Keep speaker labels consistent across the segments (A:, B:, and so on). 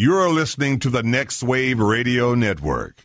A: You're listening to the Next Wave Radio Network.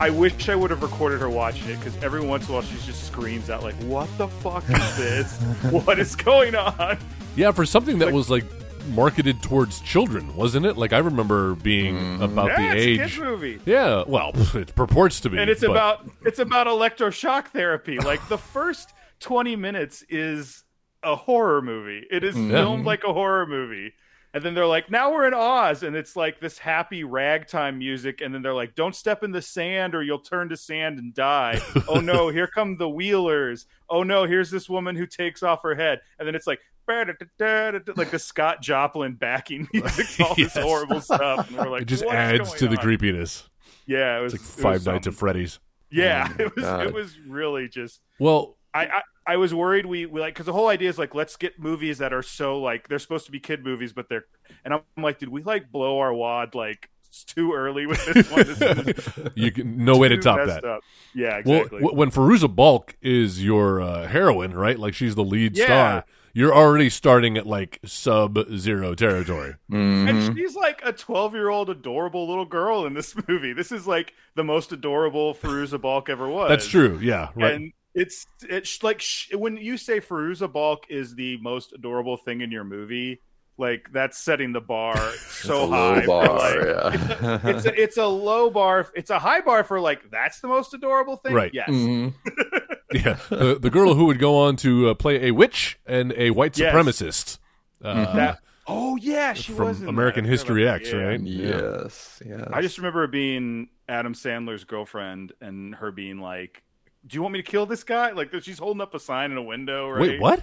B: I wish I would have recorded her watching it because every once in a while she just screams out like, "What the fuck is this? what is going on?"
C: Yeah, for something that was like marketed towards children, wasn't it? Like I remember being mm-hmm. about
B: Yeah,
C: the
B: it's a
C: age.
B: kids movie.
C: Yeah, well, it purports to be,
B: and it's
C: but-
B: about it's about electroshock therapy. Like the first twenty minutes is a horror movie. It is mm-hmm. filmed like a horror movie. And then they're like, now we're in Oz, and it's like this happy ragtime music. And then they're like, don't step in the sand or you'll turn to sand and die. oh no, here come the Wheelers. Oh no, here's this woman who takes off her head. And then it's like, like the Scott Joplin backing music, all
C: Yes.
B: this horrible stuff. And we're like,
C: it just adds to the creepiness.
B: Yeah, it was
C: Like
B: it was
C: Five Nights
B: something.
C: at Freddy's.
B: Yeah,
D: Oh
B: it was
D: God.
B: it was really just
C: Well,
B: I I, I was worried we, we like because the whole idea is like let's get movies that are so like they're supposed to be kid movies but they're and I'm like did we like blow our wad like it's too early with this one? This
C: you can no way to top that.
B: Up. Yeah, exactly.
C: w- when Fairuza Balk is your uh, heroine, right? Like she's the lead
B: Yeah.
C: star. You're already starting at like sub zero territory.
D: Mhm.
B: and she's like a 12 year old adorable little girl in this movie. This is like the most adorable Fairuza Balk ever was.
C: That's true. Yeah. Right.
B: And it's it's like sh- when you say Fairuza Balk is the most adorable thing in your movie, like that's setting the bar so
D: It's a
B: high.
D: bar,
B: like-
D: yeah.
B: it's a, it's a low bar. It's a high bar for like that's the most adorable thing.
C: Right.
B: Yes.
D: Mhm.
C: yeah. The, the girl who would go on to uh, play a witch and a white
B: Yes.
C: supremacist. Uh,
B: That. Oh yeah, she
C: From
B: was in
C: American
B: that.
C: History
B: forgot
C: X.
B: Yeah.
C: right?
D: Yes, yes.
B: I just remember it being Adam Sandler's girlfriend and her being like, "Do you want me to kill this guy?" Like she's holding up a sign in a window. Right?
C: Wait, what?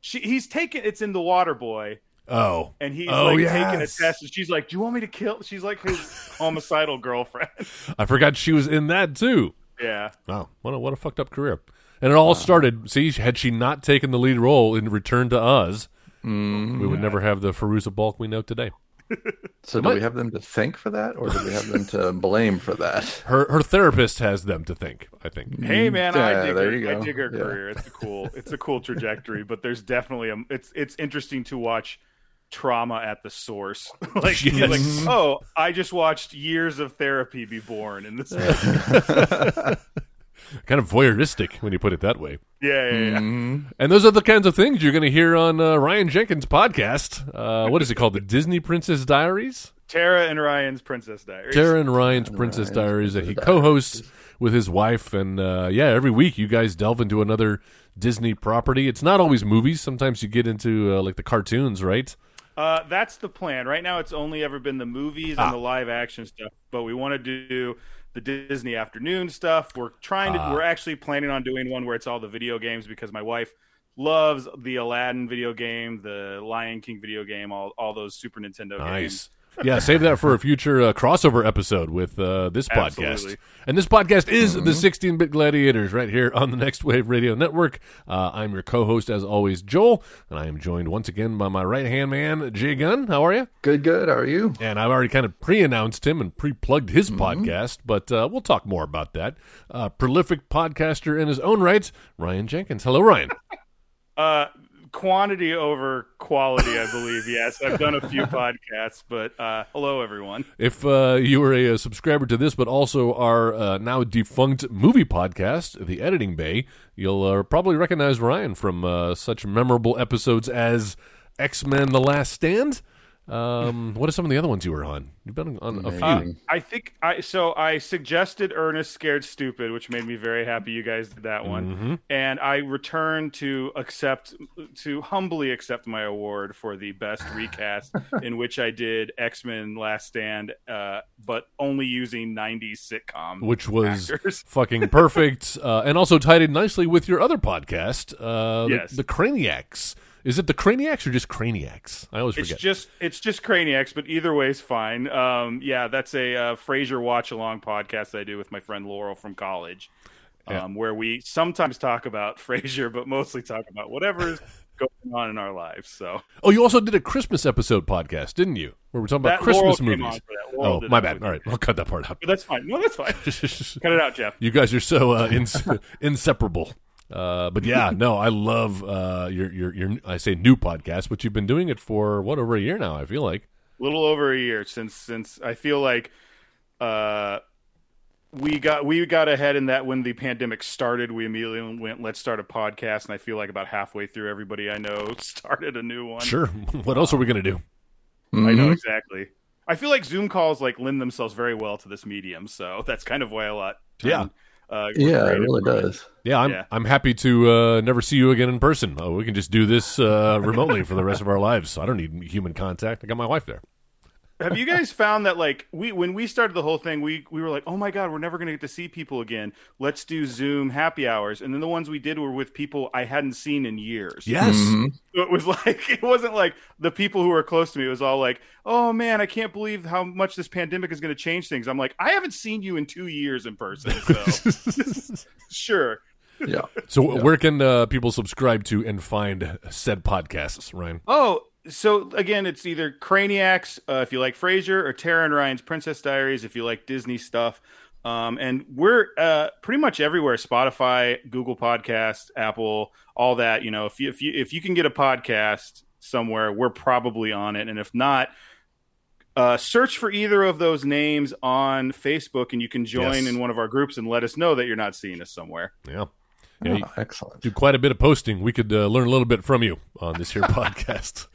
B: She he's taking it's in the Water Boy.
C: Oh.
B: and he's
C: Oh,
B: like
C: yes.
B: taking a test and she's like do you want me to kill she's like his homicidal girlfriend
C: I forgot she was in that too.
B: yeah
C: Wow. What a, what a fucked up career. And it all started, see, had she not taken the lead role in Return to Oz, we would mm-hmm. never have the Fairuza Balk we know today.
D: so do we have them to thank for that, or do we have them to blame for that?
C: Her her therapist has them to thank I think.
B: hey man i dig
D: there
B: her,
D: you
B: i dig her
D: Yeah.
B: career it's a cool it's a cool trajectory but there's definitely a it's it's interesting to watch trauma at the source like you're like oh i just watched years of therapy be born in this.
C: Kind of voyeuristic when you put it that way.
B: yeah yeah, yeah.
D: Mm-hmm.
C: And those are the kinds of things you're going to hear on uh, Ryan Jenkins' podcast. Uh, what is it called? The Disney Princess Diaries?
B: tara and ryan's princess diaries
C: Tara and Ryan's Princess
D: Ryan's
C: Diaries that he
D: Princess
C: co-hosts with his wife, and uh, yeah, every week you guys delve into another Disney property. It's not always movies. Sometimes you get into uh, like the cartoons, right?
B: Uh, that's the plan. Right now, it's only ever been the movies
C: Ah.
B: and the live action stuff, but we want to do the Disney afternoon stuff. We're trying to.
C: Ah.
B: We're actually planning on doing one where it's all the video games because my wife loves the Aladdin video game, the Lion King video game, all all those Super Nintendo games.
C: Nice. Yeah, save that for a future uh, crossover episode with uh, this podcast.
B: Absolutely.
C: And this podcast is the 16 Bit Gladiators right here on the Next Wave Radio Network. Uh, I'm your co host, as always, Joel, and I am joined once again by my right hand man, Jay Gunn. How are you?
D: Good, good. How are you?
C: And I've already kind of pre announced him and pre plugged his podcast, but uh, we'll talk more about that. Uh, prolific podcaster in his own right, Ryan Jenkins. Hello, Ryan.
B: Quantity over quality, I believe. Yes, I've done a few podcasts, but uh, hello everyone.
C: If uh, you were a, uh subscriber to this, but also our uh, now defunct movie podcast, The Editing Bay, you'll uh, probably recognize Ryan from uh, such memorable episodes as X Men: The Last Stand. Um, what are some of the other ones you were on? You've been on a few.
B: Uh, I think I so I suggested Ernest Scared Stupid, which made me very happy you guys did that one.
C: Mm-hmm.
B: And I returned to accept to humbly accept my award for the best recast in which I did X-Men Last Stand uh, but only using 90s sitcom
C: which was
B: actors.
C: fucking perfect, uh, and also tied in nicely with your other podcast, uh,
B: Yes.
C: the, the Craniacs. Is it the Craniacs or just Craniacs? I always forget.
B: It's just it's just Craniacs, but either way is fine. Um, yeah, that's a uh, Frasier watch along podcast that I do with my friend Laurel from college, um,
C: Yeah.
B: where we sometimes talk about Frasier, but mostly talk about whatever's going on in our lives. So,
C: oh, you also did a Christmas episode podcast, didn't you? Where we're talking about
B: That
C: Christmas movies.
B: on for that. Laurel
C: Oh, my bad. All right, I'll cut that part out.
B: But that's fine. No, that's fine. Cut it out, Jeff.
C: you guys are so uh, ins- inseparable. Uh, but yeah, no, I love uh, your your your I say new podcast, but you've been doing it for what over a year now. I feel like.
B: A little over a year since since I feel like uh we got we got ahead in that when the pandemic started we immediately went let's start a podcast and I feel like about halfway through everybody I know started a new one.
C: Sure. what else are we gonna do?
B: I
D: Mm-hmm.
B: know exactly. I feel like Zoom calls like lend themselves very well to this medium, so that's kind of why a lot. turn,
C: Yeah.
B: Uh,
D: Yeah, it really
B: from
D: does.
C: Yeah, I'm
B: Yeah.
C: I'm happy to uh, never see you again in person. Oh, we can just do this uh, remotely for the rest of our lives. I don't need human contact. I got my wife there.
B: Have you guys found that like we when we started the whole thing, we we were like, oh my god, we're never gonna get to see people again. Let's do Zoom happy hours, and then the ones we did were with people I hadn't seen in years.
C: Yes.
D: Mhm.
B: So it was like it wasn't like the people who were close to me. It was all like, oh man, I can't believe how much this pandemic is going to change things. I'm like, I haven't seen you in two years in person, so sure.
D: Yeah.
C: So where can uh, people subscribe to and find said podcasts, Ryan?
B: Oh, so again, it's either Craniacs uh, if you like Frasier, or Tara and Ryan's Princess Diaries if you like Disney stuff. Um, and we're uh, pretty much everywhere: Spotify, Google Podcasts, Apple, all that. You know, if you if you if you can get a podcast somewhere, we're probably on it. And if not, uh, search for either of those names on Facebook, and you can join
C: Yes.
B: in one of our groups and let us know that you're not seeing us somewhere.
C: Yeah. Yeah,
D: Oh, excellent.
C: do quite a bit of posting. We could uh, learn a little bit from you on this here podcast.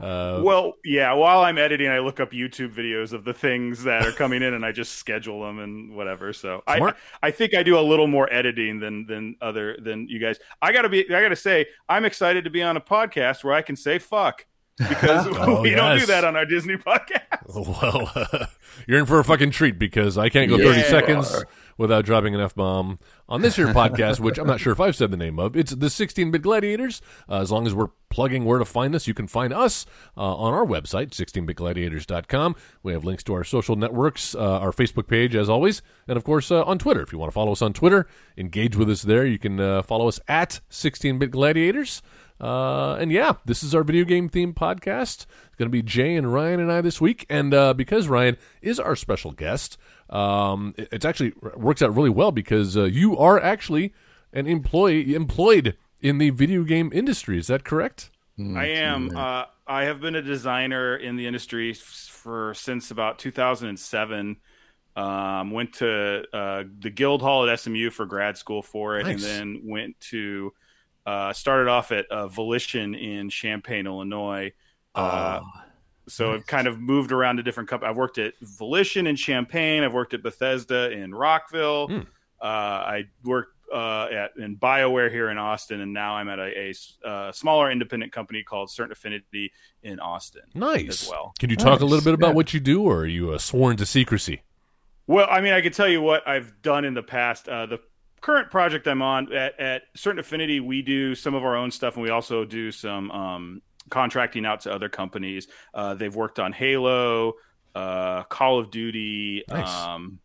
C: Uh,
B: Well, yeah. While I'm editing, I look up YouTube videos of the things that are coming in, and I just schedule them and whatever. So I,
C: Smart.
B: I think I do a little more editing than than other than you guys. I gotta be. I gotta say, I'm excited to be on a podcast where I can say fuck because
C: Oh,
B: we don't do that on our Disney podcast.
C: well, uh, you're in for a fucking treat because I can't go 30
D: Yeah, you
C: seconds
D: are.
C: Without dropping an F bomb on this here podcast, which I'm not sure if I've said the name of. It's the 16 bit gladiators. Uh, as long as we're plugging where to find us, you can find us uh, on our website, 16bitgladiators.com. We have links to our social networks, uh, our Facebook page, as always, and of course uh, on Twitter. If you want to follow us on Twitter, engage with us there. You can uh, follow us at 16 bit gladiators. Uh, and yeah, this is our video game themed podcast. It's going to be Jay and Ryan and I this week. And uh, because Ryan is our special guest, um, it, it's actually works out really well because uh, you are actually an employee employed in the video game industry. Is that correct?
B: I am. Uh, I have been a designer in the industry for since about 2007. Um, went to uh, the Guildhall at SMU for grad school for it, and then went to uh, started off at uh, Volition in Champaign, Illinois. So I've kind of moved around to different companies. I've worked at Volition in Champaign. I've worked at Bethesda in Rockville.
C: Hmm.
B: Uh, I worked uh, at in Bioware here in Austin, and now I'm at a uh, smaller independent company called Certain Affinity in Austin.
C: Nice.
B: As well.
C: Can you talk a little bit about
D: yeah.
C: what you do, or are you uh, sworn to secrecy?
B: Well, I mean, I can tell you what I've done in the past. Uh, the current project I'm on at, at Certain Affinity, we do some of our own stuff, and we also do some um, contracting out to other companies. Uh, they've worked on Halo, uh, Call of Duty.
C: Nice.
B: Um,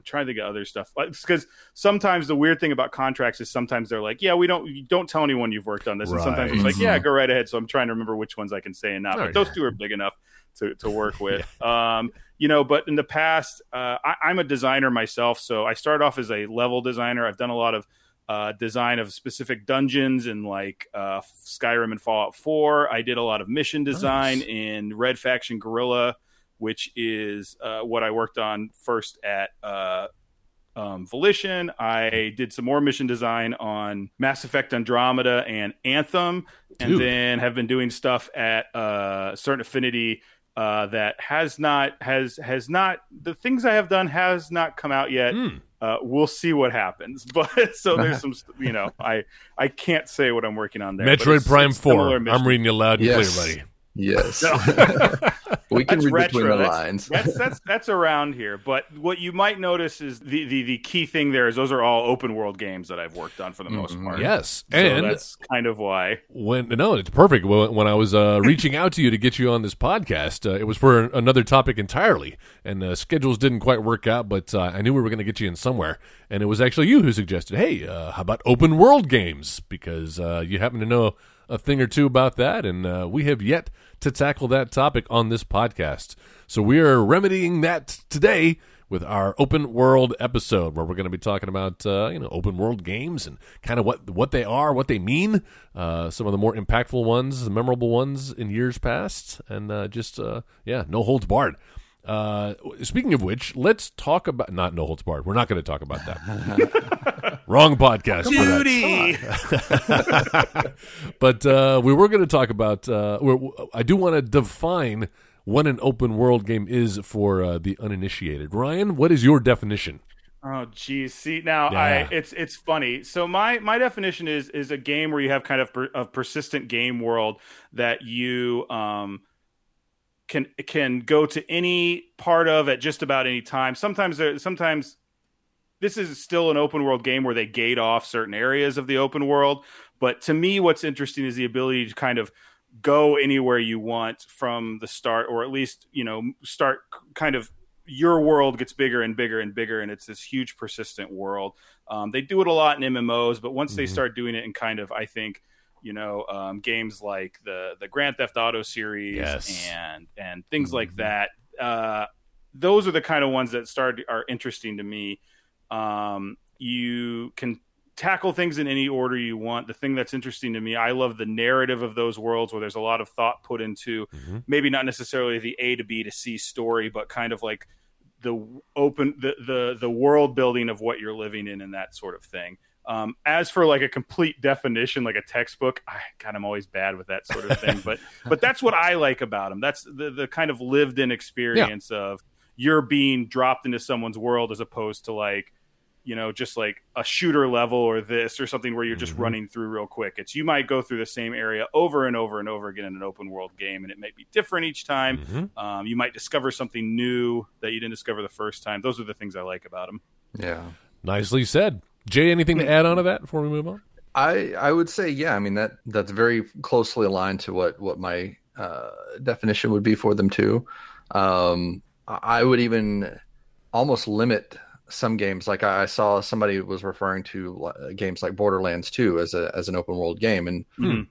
B: I'm trying to get other stuff because sometimes the weird thing about contracts is sometimes they're like, yeah, we don't don't tell anyone you've worked on this, and sometimes it's like, yeah, go right ahead. So I'm trying to remember which ones I can say and not,
C: right.
B: but those two are big enough to to work with. Um, you know, but in the past, uh, I, I'm a designer myself, so I started off as a level designer. I've done a lot of uh, design of specific dungeons in like uh, Skyrim and Fallout 4. I did a lot of mission design
C: Nice.
B: in Red Faction Guerrilla, which is uh, what I worked on first at uh, um, Volition. I did some more mission design on Mass Effect Andromeda and Anthem, and
C: Dude.
B: then have been doing stuff at uh, Certain Affinity uh, that has not has has not the things I have done has not come out yet.
C: Hmm.
B: Uh, we'll see what happens, but so there's some you know I I can't say what I'm working on there.
C: Metroid Prime 4. I'm reading you loud and
D: Yes.
C: clear, buddy.
D: Yes.
B: No.
D: we can
B: That's
D: read
B: retro.
D: between the
B: That's-
D: lines.
B: that's that's that's around here. But what you might notice is the, the the key thing there is those are all open world games that I've worked on for the most
D: Mhm.
B: part.
C: Yes.
B: So
C: and
B: that's kind of why.
C: when no, it's perfect. When, when I was uh, reaching out to you to get you on this podcast, uh, it was for another topic entirely, and uh, schedules didn't quite work out. But uh, I knew we were going to get you in somewhere, and it was actually you who suggested, "Hey, uh, how about open world games?" Because uh, you happen to know a thing or two about that, and uh, we have yet to tackle that topic on this podcast. So we are remedying that today with our open world episode, where we're going to be talking about uh, you know open world games and kind of what what they are, what they mean, uh, some of the more impactful ones, the memorable ones in years past, and uh, just uh, yeah, no holds barred. Uh, speaking of which, let's talk about not no holds barred. We're not going to talk about that. Wrong podcast.
B: Judy.
C: but uh, we were going to talk about. Uh, I do want to define what an open world game is for uh, the uninitiated. Ryan, what is your definition?
B: Oh geez, see now
C: Yeah.
B: I it's it's funny. So my my definition is is a game where you have kind of per, a persistent game world that you um can can go to any part of at just about any time. Sometimes there sometimes this is still an open world game where they gate off certain areas of the open world, but to me what's interesting is the ability to kind of go anywhere you want from the start or at least, you know, start kind of your world gets bigger and bigger and bigger, and it's this huge persistent world. Um, they do it a lot in MMOs, but once they
C: Mhm.
B: start doing it in kind of, I think, you know, um, games like the the Grand Theft Auto series
C: Yes.
B: and and things like
C: Mhm.
B: that, uh, those are the kind of ones that start are interesting to me. Um, you can tackle things in any order you want. The thing that's interesting to me, I love the narrative of those worlds where there's a lot of thought put into
C: Mhm.
B: maybe not necessarily the A to B to C story, but kind of like the open the the the world building of what you're living in and that sort of thing. Um, as for like a complete definition, like a textbook, I God, I'm always bad with that sort of thing. but but that's what I like about them. That's the the kind of lived in experience of you're being dropped into someone's world as opposed to like you know just like a shooter level or this or something where you're just
C: Mhm.
B: running through real quick it's you might go through the same area over and over and over again in an open world game and it may be different each time
C: Mhm.
B: um, you might discover something new that you didn't discover the first time those are the things i like about them
D: Yeah.
C: Nicely said. Jay, anything to add on to that before we move on?
D: I I would say yeah. I mean that that's very closely aligned to what what my uh, definition would be for them too. Um, I would even almost limit some games. Like I I saw somebody was referring to uh, games like Borderlands 2 as a as an open world game, and
B: Hmm.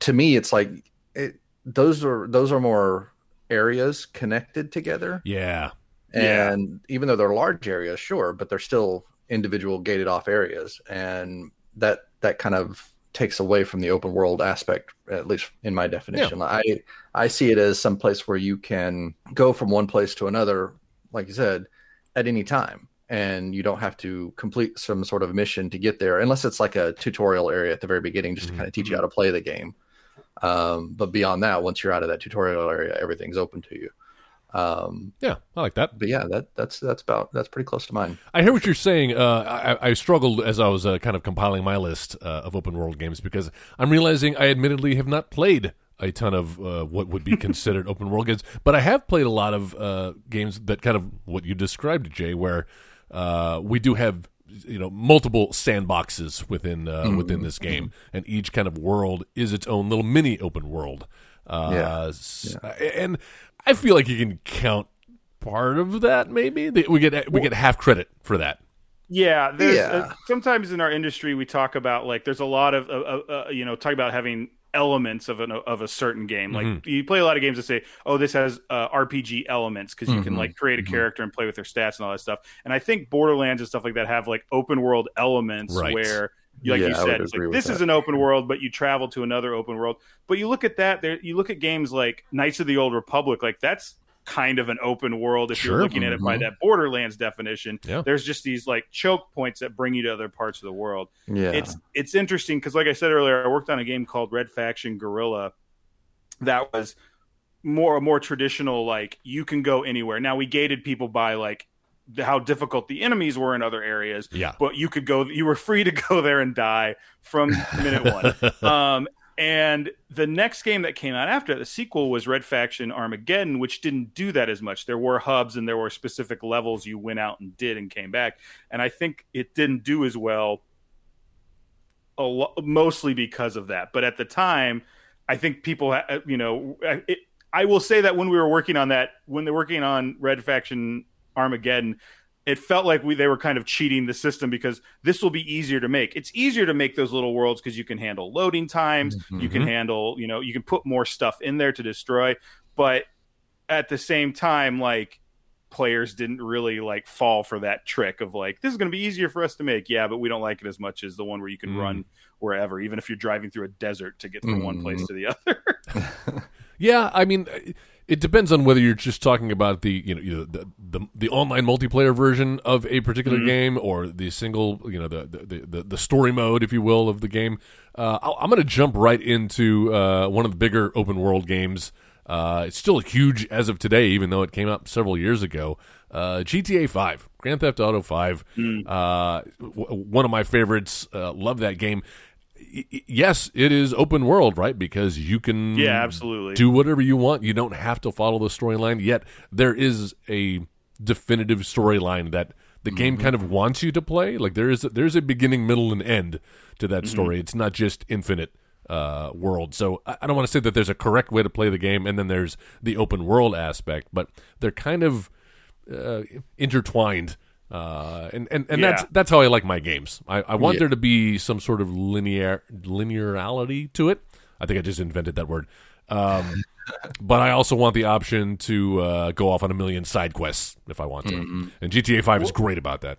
D: to me, it's like it, those are those are more areas connected together.
C: Yeah.
B: Yeah.
D: And even though they're large areas, sure, but they're still individual gated off areas, and that that kind of takes away from the open world aspect, at least in my definition. I I see it as some place where you can go from one place to another, like you said, at any time. And you don't have to complete some sort of mission to get there, unless it's like a tutorial area at the very beginning, just to
C: Mhm.
D: kind of teach you how to play the game. Um, but beyond that, once you're out of that tutorial area, everything's open to you. Um,
C: Yeah, I like that.
D: but yeah, that that's that's about that's pretty close to mine.
C: I hear what you're saying. Uh, I, I struggled as I was uh, kind of compiling my list uh, of open world games because I'm realizing I admittedly have not played a ton of uh, what would be considered open world games, but I have played a lot of uh, games that kind of what you described, Jay, where uh, we do have you know multiple sandboxes within uh, within this game, and each kind of world is its own little mini open world. Uh,
D: Yeah.
C: s- and I feel like you can count part of that. Maybe we get we get half credit for that.
B: Yeah, there's
D: Yeah.
B: Uh, sometimes in our industry we talk about like there's a lot of uh, uh, uh, you know talk about having elements of an of a certain game. Like
C: Mhm.
B: you play a lot of games that say, "Oh, this has uh, RPG elements" because you can
D: Mhm.
B: like create a
D: Mhm.
B: character and play with their stats and all that stuff. And I think Borderlands and stuff like that have like open world elements
C: Right.
B: where. Like
D: Yeah,
B: you said, like, this is an open world, but you travel to another open world. But you look at that, there you look at games like Knights of the Old Republic, like that's kind of an open world if
C: Sure.
B: you're looking at it by
D: Mhm.
B: that Borderlands definition.
C: Yeah.
B: There's just these like choke points that bring you to other parts of the world.
D: Yeah,
B: It's it's interesting because, like I said earlier, I worked on a game called Red Faction Guerrilla that was more a more traditional. Like you can go anywhere. Now we gated people by like how difficult the enemies were in other areas,
C: Yeah.
B: but you could go. You were free to go there and die from minute one. Um, and the next game that came out after the sequel was Red Faction Armageddon, which didn't do that as much. There were hubs and there were specific levels you went out and did and came back. And I think it didn't do as well, a lo- mostly because of that. But at the time, I think people, you know, it, I will say that when we were working on that, when they're working on Red Faction Armageddon, it felt like we they were kind of cheating the system because this will be easier to make. It's easier to make those little worlds because you can handle loading times, mm-hmm. you can handle, you know, you can put more stuff in there to destroy, but at the same time like players didn't really like fall for that trick of like this is going to be easier for us to make. Yeah, but we don't like it as much as the one where you can mm. run wherever even if you're driving through a desert to get from mm. one place mm. to the other.
C: yeah, I mean it depends on whether you're just talking about the you know the the, the online multiplayer version of a particular mm-hmm. game or the single you know the, the the, the story mode if you will of the game. Uh, i am going to jump right into uh, one of the bigger open world games. Uh, it's still huge as of today, even though it came out several years ago. Uh, GTA 5, Grand Theft Auto 5, mm. w- one of my favorites. Uh, love that game yes, it is open world, right? Because you can
B: yeah, absolutely
C: do whatever you want. You don't have to follow the storyline. Yet there is a definitive storyline that the mm-hmm. game kind of wants you to play. Like there is a, there's a beginning, middle, and end to that mm-hmm. story. It's not just infinite uh, world. So I, I don't want to say that there's a correct way to play the game, and then there's the open world aspect, but they're kind of uh, intertwined uh, and and, and yeah. that's that's how I like my games. I, I want yeah. there to be some sort of linear linearity to it. I think I just invented that word. Um, but I also want the option to uh, go off on a million side quests if I want to. Mm-hmm. And GTA Five is great about that.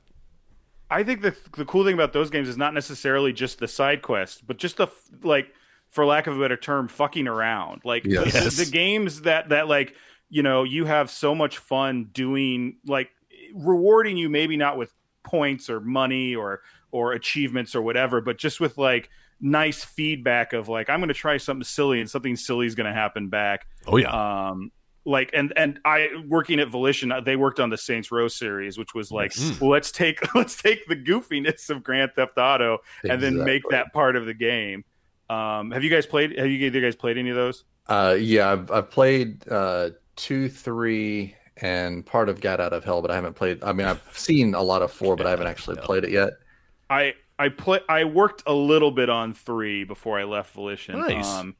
B: I think the the cool thing about those games is not necessarily just the side quests, but just the like, for lack of a better term, fucking around. Like yes. the, the games that that like you know you have so much fun doing like rewarding you maybe not with points or money or or achievements or whatever, but just with like nice feedback of like I'm going to try something silly and something silly is going to happen back.
C: Oh yeah. Um,
B: like and and I working at Volition, uh, they worked on the Saints Row series, which was like, mm. well, let's take let's take the goofiness of Grand Theft Auto exactly. and then make that part of the game. Um, have you guys played? Have you, you guys played any of those?
D: Uh, yeah, I've, I've played uh, two, three, and part of Gat Out of Hell, but I haven't played. I mean, I've seen a lot of four, but I haven't actually played it yet.
B: I I play. I worked a little bit on three before I left Volition.
C: Nice. Um,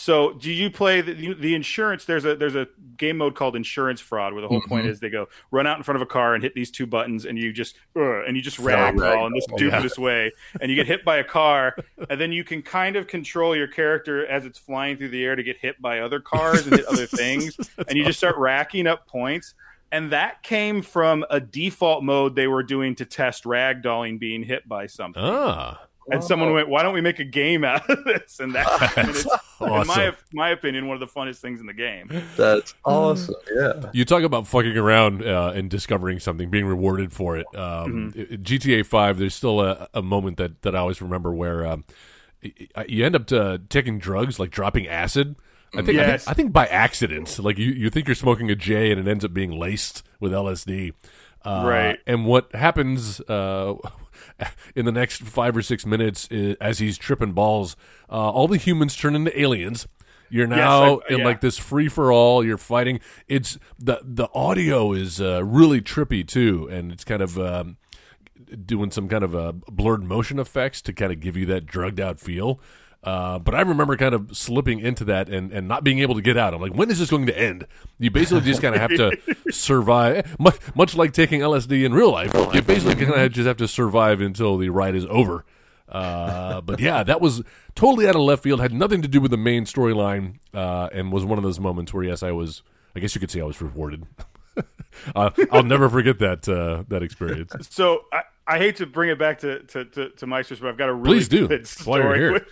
B: so, do you play the, the insurance? There's a there's a game mode called Insurance Fraud, where the whole mm-hmm. point is they go run out in front of a car and hit these two buttons, and you just uh, and you just ragdoll in this stupidest yeah. way, and you get hit by a car, and then you can kind of control your character as it's flying through the air to get hit by other cars and hit other things, and you just start racking up points. And that came from a default mode they were doing to test ragdolling being hit by something.
C: Ah
B: and someone went, "Why don't we make a game out of this?" And that, awesome. in my my opinion, one of the funnest things in the game.
D: That's awesome. Yeah.
C: You talk about fucking around uh, and discovering something, being rewarded for it. Um, mm-hmm. GTA Five. There's still a, a, moment that that I always remember where um, you end up uh, taking drugs, like dropping acid. I think, yes. I think, I think by accident, like you, you think you're smoking a J and it ends up being laced with LSD. Uh,
B: right.
C: And what happens uh, in the next five or six minutes as he's tripping balls, uh, all the humans turn into aliens. You're now yes, I, in yeah. like this free for all. You're fighting. It's the the audio is uh, really trippy too, and it's kind of um, doing some kind of uh, blurred motion effects to kind of give you that drugged out feel. Uh, but I remember kind of slipping into that and, and not being able to get out. I'm like, when is this going to end? You basically just kind of have to survive, much, much like taking LSD in real life. You basically kind of just have to survive until the ride is over. Uh, but yeah, that was totally out of left field. Had nothing to do with the main storyline, uh, and was one of those moments where yes, I was. I guess you could say I was rewarded. I'll never forget that uh, that experience.
B: So I, I hate to bring it back to to, to, to but I've got a really
C: Please do.
B: good story. With,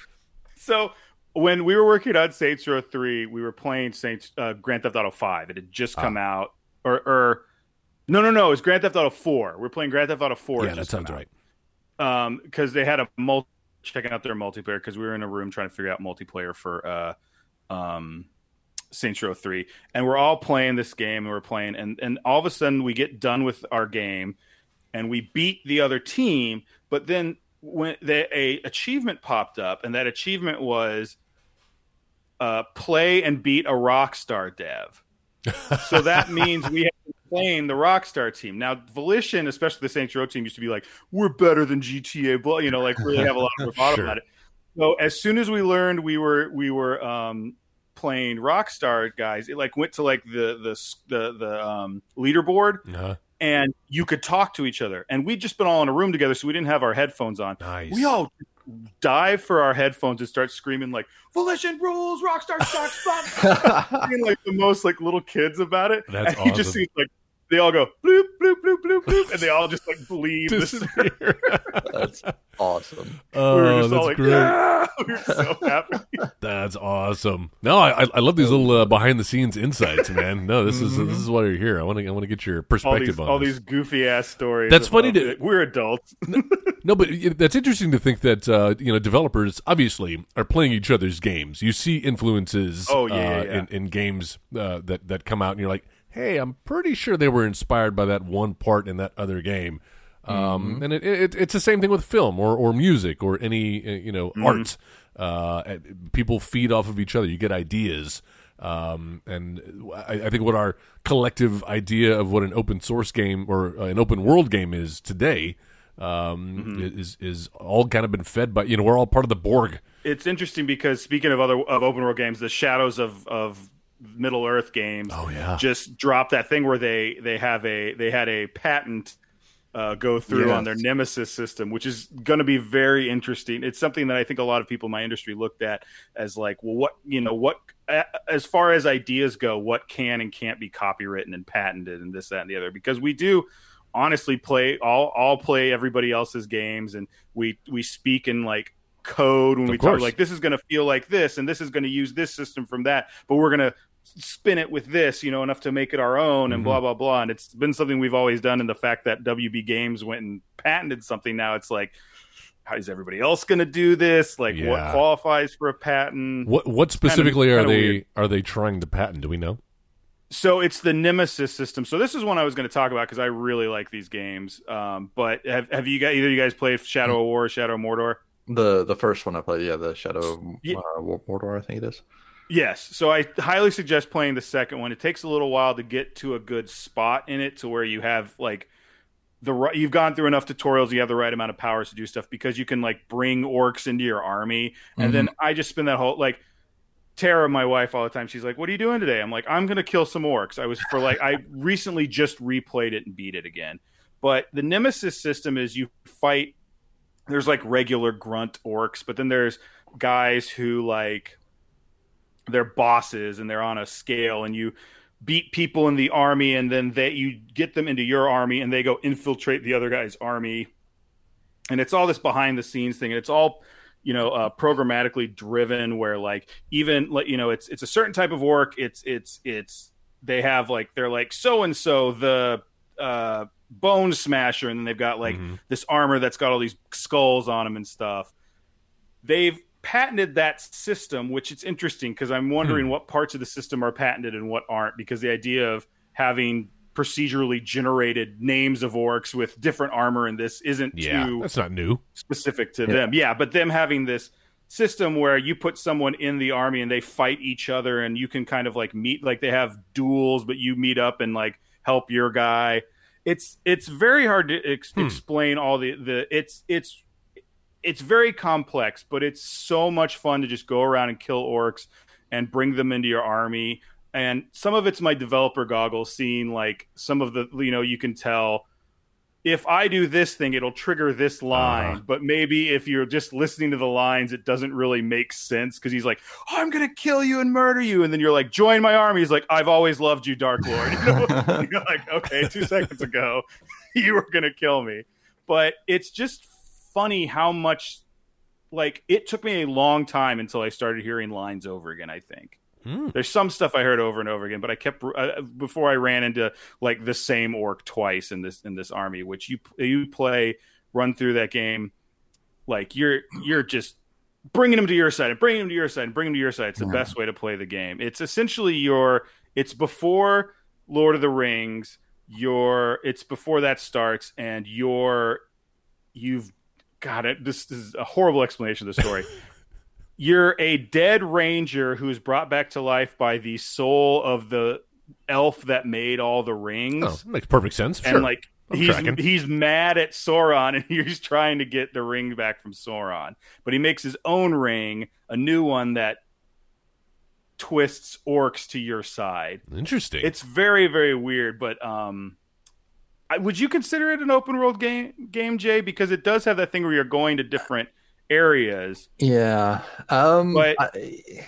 B: so when we were working on Saints Row Three, we were playing Saints uh, Grand Theft Auto Five. It had just come ah. out, or, or no, no, no, it was Grand Theft Auto Four. We are playing Grand Theft Auto Four.
C: Yeah, that sounds right.
B: Um, because they had a multi checking out their multiplayer because we were in a room trying to figure out multiplayer for uh, um, Saints Row Three, and we're all playing this game, and we're playing, and and all of a sudden we get done with our game, and we beat the other team, but then when the, a achievement popped up, and that achievement was uh, play and beat a Rockstar dev. so that means we have playing the Rockstar team. Now, Volition, especially the Saints Row team, used to be like, "We're better than GTA," but you know, like really have a lot of bravado sure. about it. So as soon as we learned we were we were um, playing Rockstar guys, it like went to like the the the, the um, leaderboard. Uh-huh and you could talk to each other. And we'd just been all in a room together, so we didn't have our headphones on.
C: Nice.
B: We all dive for our headphones and start screaming like "Volition rules, Rockstar sucks!" being like the most like little kids about it.
C: That's
B: and you just
C: awesome.
B: see like they all go bloop bloop bloop bloop bloop, and they all just like leave. This
C: Disappear.
D: That's awesome.
C: oh,
B: we were just
C: that's
B: all like,
C: great.
B: yeah, we were so happy.
C: That's awesome. No, I I- I love these little uh, behind the scenes insights, man. No, this is this is why you're here. I want to I want to get your
B: all
C: perspective
B: these
C: on
B: all
C: this.
B: these goofy ass stories.
C: That's funny to-
B: it. we're adults.
C: No, but y- that's interesting to think that uh, you know developers obviously are playing each other's games. You see influences
B: Oh, yeah, yeah,
C: uh,
B: yeah.
C: In, in games uh, that that come out, and you're like, hey, I'm pretty sure they were inspired by that one part in that other game. Um,
B: Mm-hmm.
C: And it, it, it's the same thing with film or, or music or any uh, you know
B: Mm-hmm.
C: art. Uh, people feed off of each other. You get ideas. Um, and I, I think what our collective idea of what an open source game or uh, an open world game is today um,
B: Mm-hmm.
C: is is all kind of been fed by you know we're all part of the Borg.
B: it's interesting because speaking of other of open world games, the Shadows of of Middle Earth games,
C: Oh, yeah.
B: just dropped that thing where they they have a they had a patent uh, go through
D: Yes.
B: on their Nemesis system, which is going to be very interesting. It's something that I think a lot of people in my industry looked at as like, well, what you know, what as far as ideas go, what can and can't be copywritten and patented, and this, that, and the other, because we do honestly play all all play everybody else's games, and we we speak in like code when
C: Of
B: we talk like this is going to feel like this and this is going to use this system from that but we're going to spin it with this you know enough to make it our own and
C: Mhm.
B: blah blah blah and it's been something we've always done and the fact that wb games went and patented something now it's like how is everybody else going to do this like what qualifies for a patent
C: What what specifically are
B: kinda
C: they
B: weird.
C: are they trying to patent? Do we know?
B: so it's the nemesis system so this is one i was going to talk about because i really like these games um, but have, have you guys either of you guys played shadow of war or shadow of mordor
D: The the first one I played, yeah, the Shadow
B: Yeah.
D: uh, War- Mordor, I think it is.
B: Yes. So I highly suggest playing the second one. It takes a little while to get to a good spot in it to where you have like the right you've gone through enough tutorials, you have the right amount of powers to do stuff because you can like bring orcs into your army. And then mm-hmm. I just spend that whole like Tara, my wife, all the time. She's like, "What are you doing today?" I'm like, "I'm gonna kill some orcs." I was for like, I recently just replayed it and beat it again. But the Nemesis system is you fight. There's like regular grunt orcs, but then there's guys who like they're bosses and they're on a scale, and you beat people in the army, and then they you get them into your army, and they go infiltrate the other guy's army, and it's all this behind the scenes thing, and it's all you know uh, programmatically driven where like even like you know it's it's a certain type of work it's it's it's they have like they're like so and so the uh bone smasher. And then they've got like
C: Mhm.
B: this armor that's got all these skulls on them and stuff. They've patented that system which it's interesting because i'm wondering what parts of the system are patented and what aren't because the idea of having procedurally generated names of orcs with different armor in this isn't
C: Yeah,
B: too
C: that's not new.
B: specific to
D: Yeah.
B: them. Yeah, but them having this system where you put someone in the army and they fight each other and you can kind of like meet like they have duels but you meet up and like help your guy. It's it's very hard to ex-
C: Hmm.
B: explain all the the it's it's it's very complex, but it's so much fun to just go around and kill orcs and bring them into your army. And some of it's my developer goggles seeing like some of the you know you can tell if I do this thing, it'll trigger this line.
C: Uh-huh.
B: But maybe if you're just listening to the lines, it doesn't really make sense because he's like, I'm going to kill you and murder you. And then you're like, join my army. He's like, I've always loved you, Dark Lord. You know? you're like, okay, two seconds ago, you were going to kill me. But it's just funny how much, like, it took me a long time until I started hearing lines over again, I think.
C: Hmm.
B: There's some stuff I heard over and over again, but I kept uh, before I ran into like the same orc twice in this in this army, which you you play run through that game, like you're you're just bringing them to your side and bringing them to your side and bringing them to your side. It's the
D: Yeah.
B: best way to play the game. It's essentially your it's before Lord of the Rings. Your it's before that starts, and you're you've got it. This, is a horrible explanation of the story. you're a dead ranger who's brought back to life by the soul of the elf that made all the rings
C: Oh, makes perfect sense.
B: and
C: Sure.
B: like
C: I'm
B: he's
C: tracking.
B: he's mad at Sauron and he's trying to get the ring back from Sauron but he makes his own ring a new one that twists orcs to your side
C: Interesting.
B: it's very very weird but um would you consider it an open world game, game Jay? Because it does have that thing where you're going to different areas.
D: Yeah. Um,
B: But-
D: I,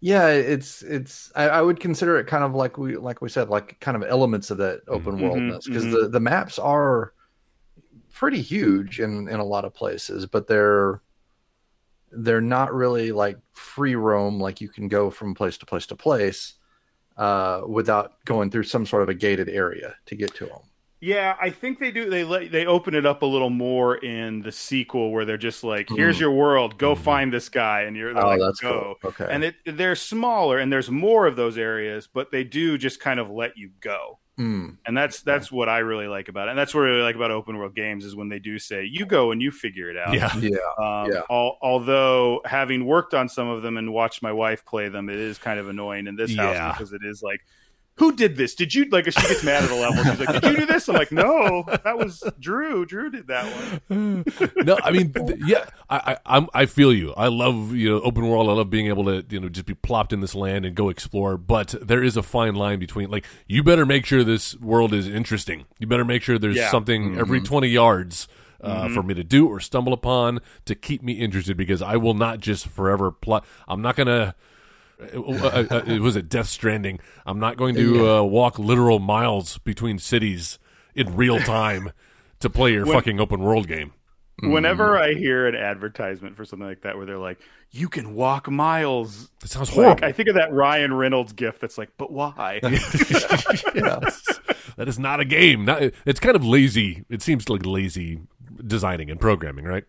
D: yeah, it's it's. I, I would consider it kind of like we like we said, like kind of elements of that open
B: Mhm,
D: worldness because
B: mhm.
D: the the maps are pretty huge in in a lot of places, but they're they're not really like free roam. Like you can go from place to place to place uh, without going through some sort of a gated area to get to them.
B: Yeah, I think they do. They let they open it up a little more in the sequel, where they're just like, "Here's
D: Mhm.
B: your world. Go
C: Mhm.
B: find this guy," and you're they're
D: Oh,
B: like,
D: that's
B: "Go."
D: cool. Okay.
B: And it, they're smaller, and there's more of those areas, but they do just kind of let you go.
D: Mm,
B: And that's that's what I really like about it. And that's what I really like about open world games is when they do say, "You go and you figure it out."
C: Yeah.
D: yeah.
B: Um,
D: Yeah.
B: al- although having worked on some of them and watched my wife play them, it is kind of annoying in this
C: Yeah.
B: house because it is like, who did this? Did you like? She gets mad at a level. She's like, "Did you do this?" I'm like, "No, that was Drew. Drew did that one."
C: no, I mean, th- yeah, I, I, I'm, I feel you. I love you know open world. I love being able to you know just be plopped in this land and go explore. But there is a fine line between like you better make sure this world is interesting. You better make sure there's
B: Yeah.
C: something every 20 yards. Uh, For me to do or stumble upon to keep me interested, because I will not just forever plot. I'm not gonna. Uh, uh, it was a Death Stranding. I'm not going to uh, walk literal miles between cities in real time to play your
B: When-
C: fucking open world game.
B: Whenever I hear an advertisement for something like that, where they're like, "You can walk miles,"
C: That sounds
B: like,
C: horrible.
B: I think of that Ryan Reynolds gift. That's like, "But why?"
C: that is not a game. Not, it's kind of lazy. It seems like lazy designing and programming, right?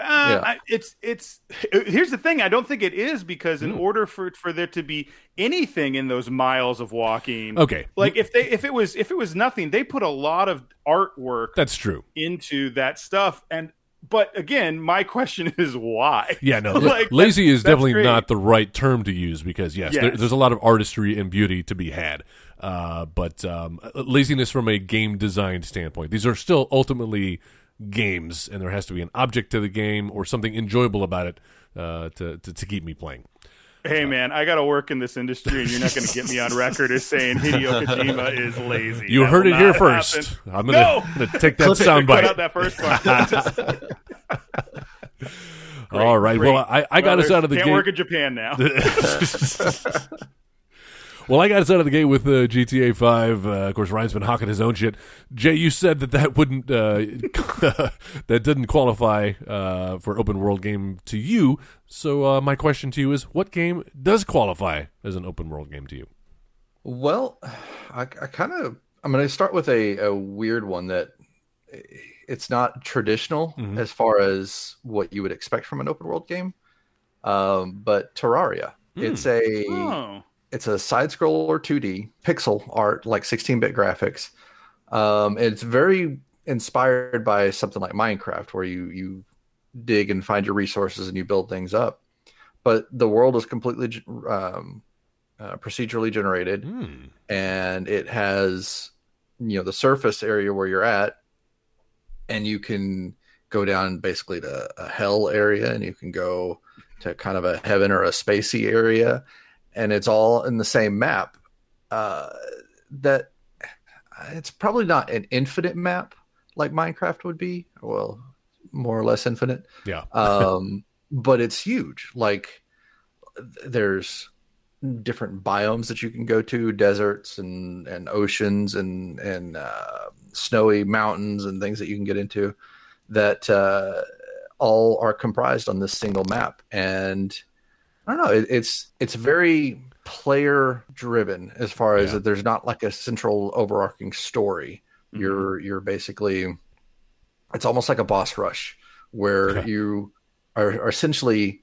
B: Uh, I, it's it's here's the thing. I don't think it is because in
C: Hmm.
B: order for for there to be anything in those miles of walking,
C: Okay,
B: like if they if it was if it was nothing, they put a lot of artwork
C: that's true.
B: into that stuff. And but again, my question is why?
C: Yeah, no,
B: Like,
C: lazy is definitely
B: great.
C: not the right term to use because yes, There, there's a lot of artistry and beauty to be had. Uh, but um, laziness from a game design standpoint, these are still ultimately games, and there has to be an object to the game or something enjoyable about it uh, to, to to keep me playing.
B: Hey man, I got to work in this industry, and you're not going to get me on record as saying Hideo Kojima is lazy.
C: You
B: That
C: heard it here first.
B: happen.
C: I'm gonna,
B: No!
C: Gonna take that soundbite.
B: Cut out that first part.
C: All right.
B: Great.
C: Well, I, I got
B: Well,
C: us out of the
B: game.
C: can't
B: work in Japan now.
C: well, I got us out of the gate with uh, GTA Five. Uh, of course, Ryan's been hawking his own shit. Jay, you said that that wouldn't uh, that didn't qualify uh, for open world game to you. So uh, my question to you is, what game does qualify as an open world game to you?
D: Well, I, I kind of I'm going to start with a, a weird one that it's not traditional
C: Mhm.
D: as far as what you would expect from an open world game. Um, but Terraria, it's a
B: oh.
D: It's a side scroller 2D pixel art, like 16 bit graphics. Um, it's very inspired by something like Minecraft, where you you dig and find your resources and you build things up. But the world is completely um, uh, procedurally generated,
C: Hmm.
D: and it has you know the surface area where you're at, and you can go down basically to a hell area, and you can go to kind of a heaven or a spacey area, and it's all in the same map. Uh, that it's probably not an infinite map like Minecraft would be. Well, more or less infinite
C: Yeah.
D: um, but it's huge. Like there's different biomes that you can go to, deserts and and oceans and and uh, snowy mountains and things that you can get into that uh, all are comprised on this single map. And I don't know, it, it's it's very player driven as far as
C: Yeah.
D: that there's not like a central overarching story.
B: Mhm.
D: You're you're basically it's almost like a boss rush where
C: Okay.
D: you are, are essentially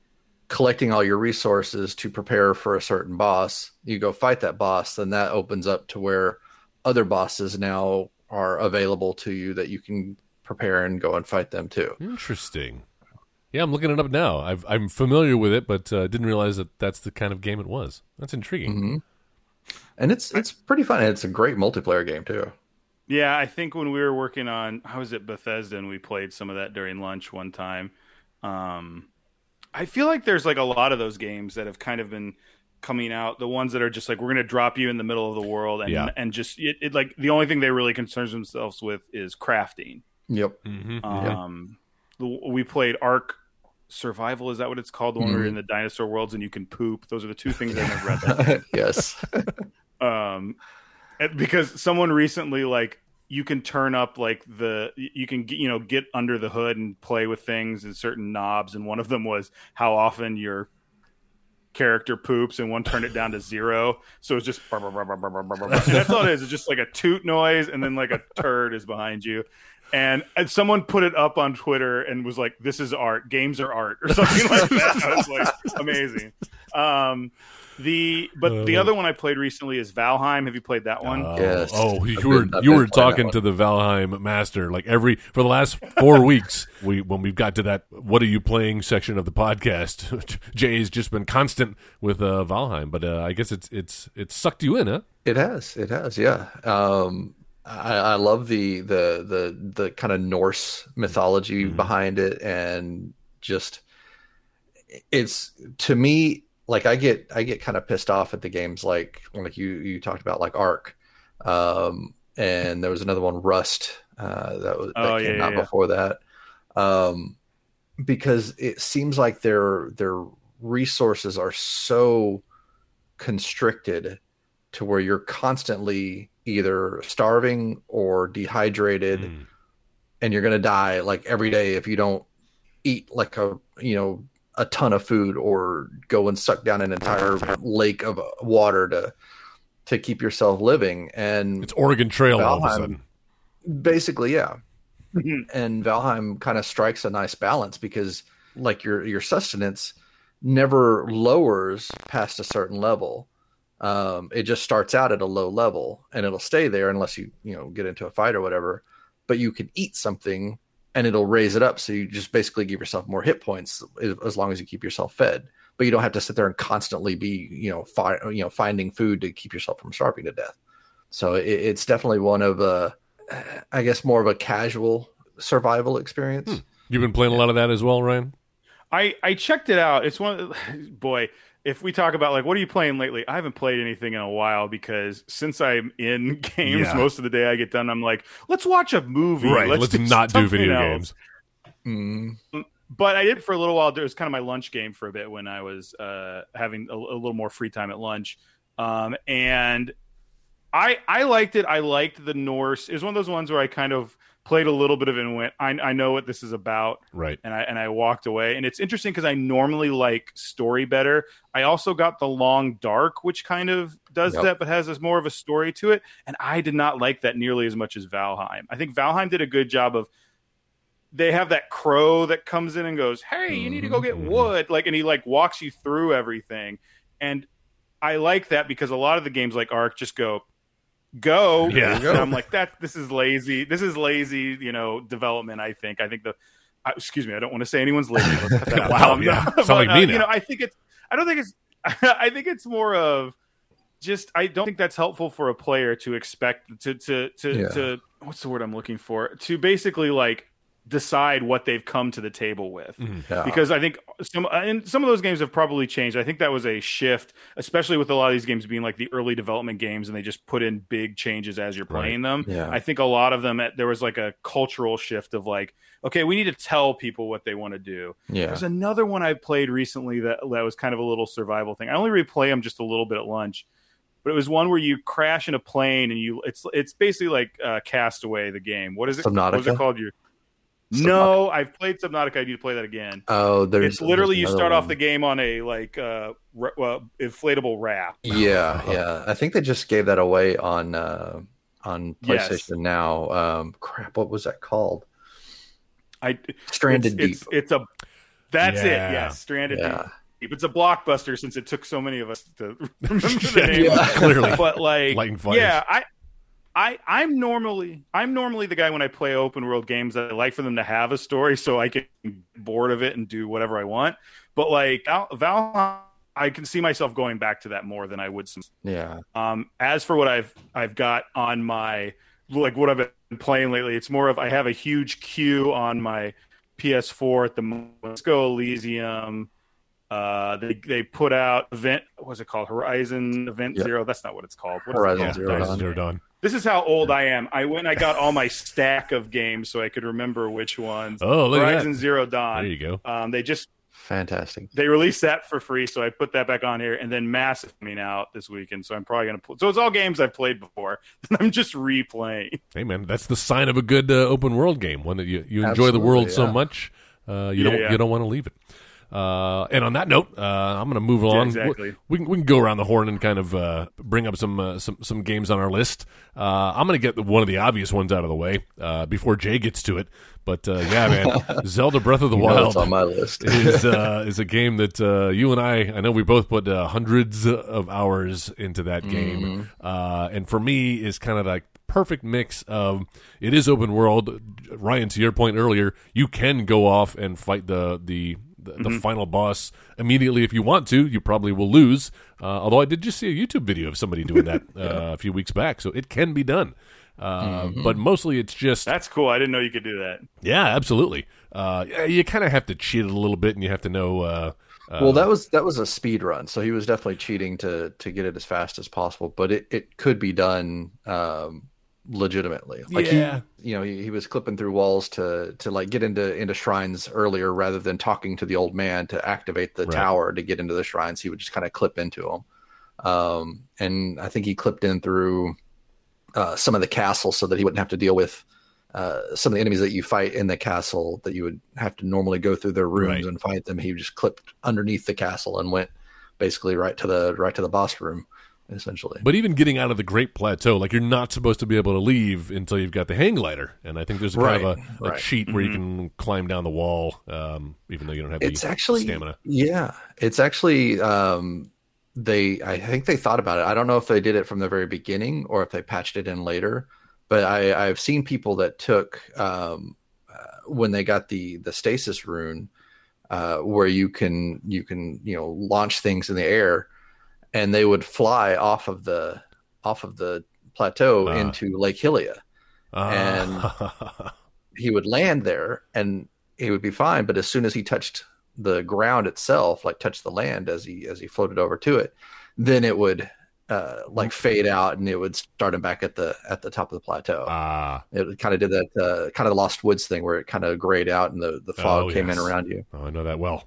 D: collecting all your resources to prepare for a certain boss. You go fight that boss, then that opens up to where other bosses now are available to you that you can prepare and go and fight them too.
C: Interesting. Yeah, I'm looking it up now. I've, I'm familiar with it, but uh, didn't realize that that's the kind of game it was. That's intriguing.
D: hmm And it's it's pretty fun. It's a great multiplayer game too.
B: Yeah, I think when we were working on, I was at Bethesda and we played some of that during lunch one time. Um, I feel like there's like a lot of those games that have kind of been coming out, the ones that are just like we're going to drop you in the middle of the world and
C: Yeah.
B: and just it, it like the only thing they really concerns themselves with is crafting.
D: Yep.
C: Mhm.
B: Um, the, we played Ark Survival. Is that what it's called? The one where you're in
C: Mm-hmm.
B: the dinosaur worlds and you can poop. Those are the two things I've never read.
D: yes.
B: um because someone recently like you can turn up like the you can get you know get under the hood and play with things and certain knobs and one of them was how often your character poops and one turned it down to zero so it's just that's all it is it's just like a toot noise and then like a turd is behind you and, and someone put it up on twitter and was like this is art games are art or something like that i was like amazing um the but the
C: Uh.
B: other one I played recently is Valheim. Have you played that one?
C: Oh,
D: Yes.
C: Oh,
D: I've
C: you
D: been-
C: were
D: I've
C: you were talking to the Valheim master like every for the last four weeks. We when we've got to that "What are you playing?" section of the podcast, Jay's just been constant with uh, Valheim. But uh, I guess it's it's it's sucked you in, huh?
D: It has. It has. Yeah. Um, I, I love the the the the kind of Norse mythology
C: Mhm.
D: behind it, and just it's to me like I get I get kind of pissed off at the games like like you you talked about like Ark, um, and there was another one Rust uh, that was that
B: Oh,
D: came
B: yeah,
D: out
B: yeah.
D: before that, um, because it seems like their their resources are so constricted to where you're constantly either starving or dehydrated
C: Mm.
D: and you're going to die like every day if you don't eat like a you know a ton of food or go and suck down an entire lake of water to to keep yourself living and
C: It's Oregon Trail all of a
D: Valheim.
C: sudden.
D: basically yeah and Valheim kind of strikes a nice balance because like your your sustenance never lowers past a certain level. Um, it just starts out at a low level and it'll stay there unless you you know get into a fight or whatever. But you can eat something and it'll raise it up, so you just basically give yourself more hit points as- as long as you keep yourself fed. But you don't have to sit there and constantly be you know fi- you know finding food to keep yourself from starving to death. So it, it's definitely one of uh, I guess more of a casual survival experience.
C: Hmm. You've been playing a lot of that as well, Ryan.
B: I I checked it out. It's one. Boy, if we talk about like what are you playing lately, I haven't played anything in a while because since I'm in games
C: Yeah.
B: most of the day, I get done. I'm like, let's watch a movie.
C: Right. Let's,
B: do
C: not do video
B: else.
C: games.
D: Mm,
B: but I did for a little while. It was kind of my lunch game for a bit when I was uh, having a, a little more free time at lunch, um, and I I liked it. I liked the Norse. It was one of those ones where I kind of played a little bit of it and went, I, I know what this is about,
C: Right.
B: and I and I walked away. And it's interesting because I normally like story better. I also got the Long Dark, which kind of does
D: Yep.
B: that, but has this more of a story to it. And I did not like that nearly as much as Valheim. I think Valheim did a good job of they have that crow that comes in and goes, "Hey, you need to go get
C: Mhm.
B: wood," like, and he like walks you through everything. And I like that because a lot of the games like Ark just go, "Go,"
C: Yeah.
B: and I'm like, "That this is lazy. This is lazy, you know, development." I think. I think the, uh, excuse me, I don't want to say anyone's lazy. Let's cut that out.
C: Wow, yeah.
B: but,
C: Sound like me
B: uh,
C: now.
B: You know, I think it's. I don't think it's. I think it's more of just I don't think that's helpful for a player to expect to to to
D: Yeah.
B: to what's the word I'm looking for to basically like decide what they've come to the table with
D: yeah.
B: because I think some and some of those games have probably changed. I think that was a shift, especially with a lot of these games being like the early development games, and they just put in big changes as you're
C: Right.
B: playing them.
D: Yeah.
B: I think a lot of them there was like a cultural shift of like, okay, we need to tell people what they want to do.
D: yeah.
B: There's another one I played recently that that was kind of a little survival thing. I only replay them just a little bit at lunch, but it was one where you crash in a plane and you it's it's basically like uh, Castaway the game. What is it? What is it
D: Subnautica?
B: called? You
D: Subnautica.
B: no, I've played Subnautica. I need to play that again.
D: Oh, there's
B: it's literally
D: there's
B: you
D: another
B: start off the game on a like uh, r- uh inflatable raft.
D: Yeah, yeah. I think they just gave that away on uh on
B: Yes.
D: PlayStation now. Um crap, what was that called?
B: I
D: Stranded
B: it's,
D: Deep.
B: It's, it's a that's
C: Yeah.
B: it. Yes, Stranded
D: yeah.
B: Deep. It's a blockbuster since it took so many of us to remember the
C: Yeah,
B: name.
D: yeah,
C: clearly.
B: but like yeah i i i'm normally i'm normally the guy when i play open world games that i like for them to have a story so i can get bored of it and do whatever i want but like Val, Valheim, i can see myself going back to that more than i would some
D: Yeah.
B: um as for what i've i've got on my like what i've been playing lately it's more of i have a huge queue on my ps4 at the moment Disco Elysium Uh, they they put out event. What's it called? Horizon Event
D: Yep.
B: Zero. That's not what it's called. What is it
D: Horizon
B: called?
D: Zero
C: Horizon
D: Dawn.
C: Zero Dawn.
B: This is how old I am. I went. I got all my stack of games so I could remember which ones.
C: Oh, look
B: Horizon
C: at that.
B: Zero
C: There you go.
B: Um, they just
D: Fantastic.
B: they released that for free, so I put that back on here. And then Mass Effect coming out this weekend, so I'm probably gonna. Pull, so it's all games I've played before. I'm just replaying.
C: Hey man, that's the sign of a good uh, open world game. One that you, you enjoy the
D: Absolutely,
C: world so much, uh, you
B: Yeah,
C: don't
B: yeah.
C: you don't want to leave it. Uh, and on that note, uh, I'm going to move on.
B: exactly.
C: We, we can we can go around the horn and kind of uh, bring up some uh, some some games on our list. Uh, I'm going to get the, one of the obvious ones out of the way uh, before Jay gets to it. But uh, yeah, man, Zelda Breath of the
D: You
C: Wild
D: it's on my list.
C: is uh, is a game that uh, you and I I know we both put uh, hundreds of hours into that game, uh, and for me is kind of like perfect mix of it is open world. Ryan, to your point earlier, you can go off and fight the the. The, the final boss immediately if you want to you probably will lose uh, although i did just see a youtube video of somebody doing that uh, a few weeks back so it can be done uh, but mostly it's just
B: That's cool. I didn't know you could do that.
C: yeah, absolutely. Uh, you kind of have to cheat it a little bit, and you have to know. Uh, uh,
D: well, that was that was a speed run, so he was definitely cheating to to get it as fast as possible. But it, it could be done um, legitimately. Like
C: Yeah.
D: he, you know, he, he was clipping through walls to to like get into into shrines earlier, rather than talking to the old man to activate the
C: Right.
D: tower to get into the shrines. He would just kind of clip into them. Um, and I think he clipped in through uh, some of the castle so that he wouldn't have to deal with uh, some of the enemies that you fight in the castle that you would have to normally go through their rooms
C: Right.
D: and fight them. He just clipped underneath the castle and went basically right to the right to the boss room, essentially.
C: but even getting out of the Great Plateau, like you're not supposed to be able to leave until you've got the hang glider, and I think there's a kind of
D: Right,
C: a, a
D: right.
C: cheat where you can climb down the wall, um, even though you don't have
D: it's actually
C: stamina.
D: Yeah, it's actually um, they. I think they thought about it. I don't know if they did it from the very beginning or if they patched it in later. But I, I've seen people that took um, uh, when they got the the stasis rune, uh, where you can you can you know launch things in the air, and they would fly off of the off of the plateau
C: Ah.
D: into Lake Hylia.
C: And
D: he would land there and he would be fine but as soon as he touched the ground itself like touched the land as he as he floated over to it then it would uh like fade out and it would start him back at the at the top of the plateau
C: ah,
D: it kind of did that uh kind of lost woods thing where it kind of grayed out and the the fog
C: Oh,
D: came
C: yes.
D: in around you
C: oh, I know that well.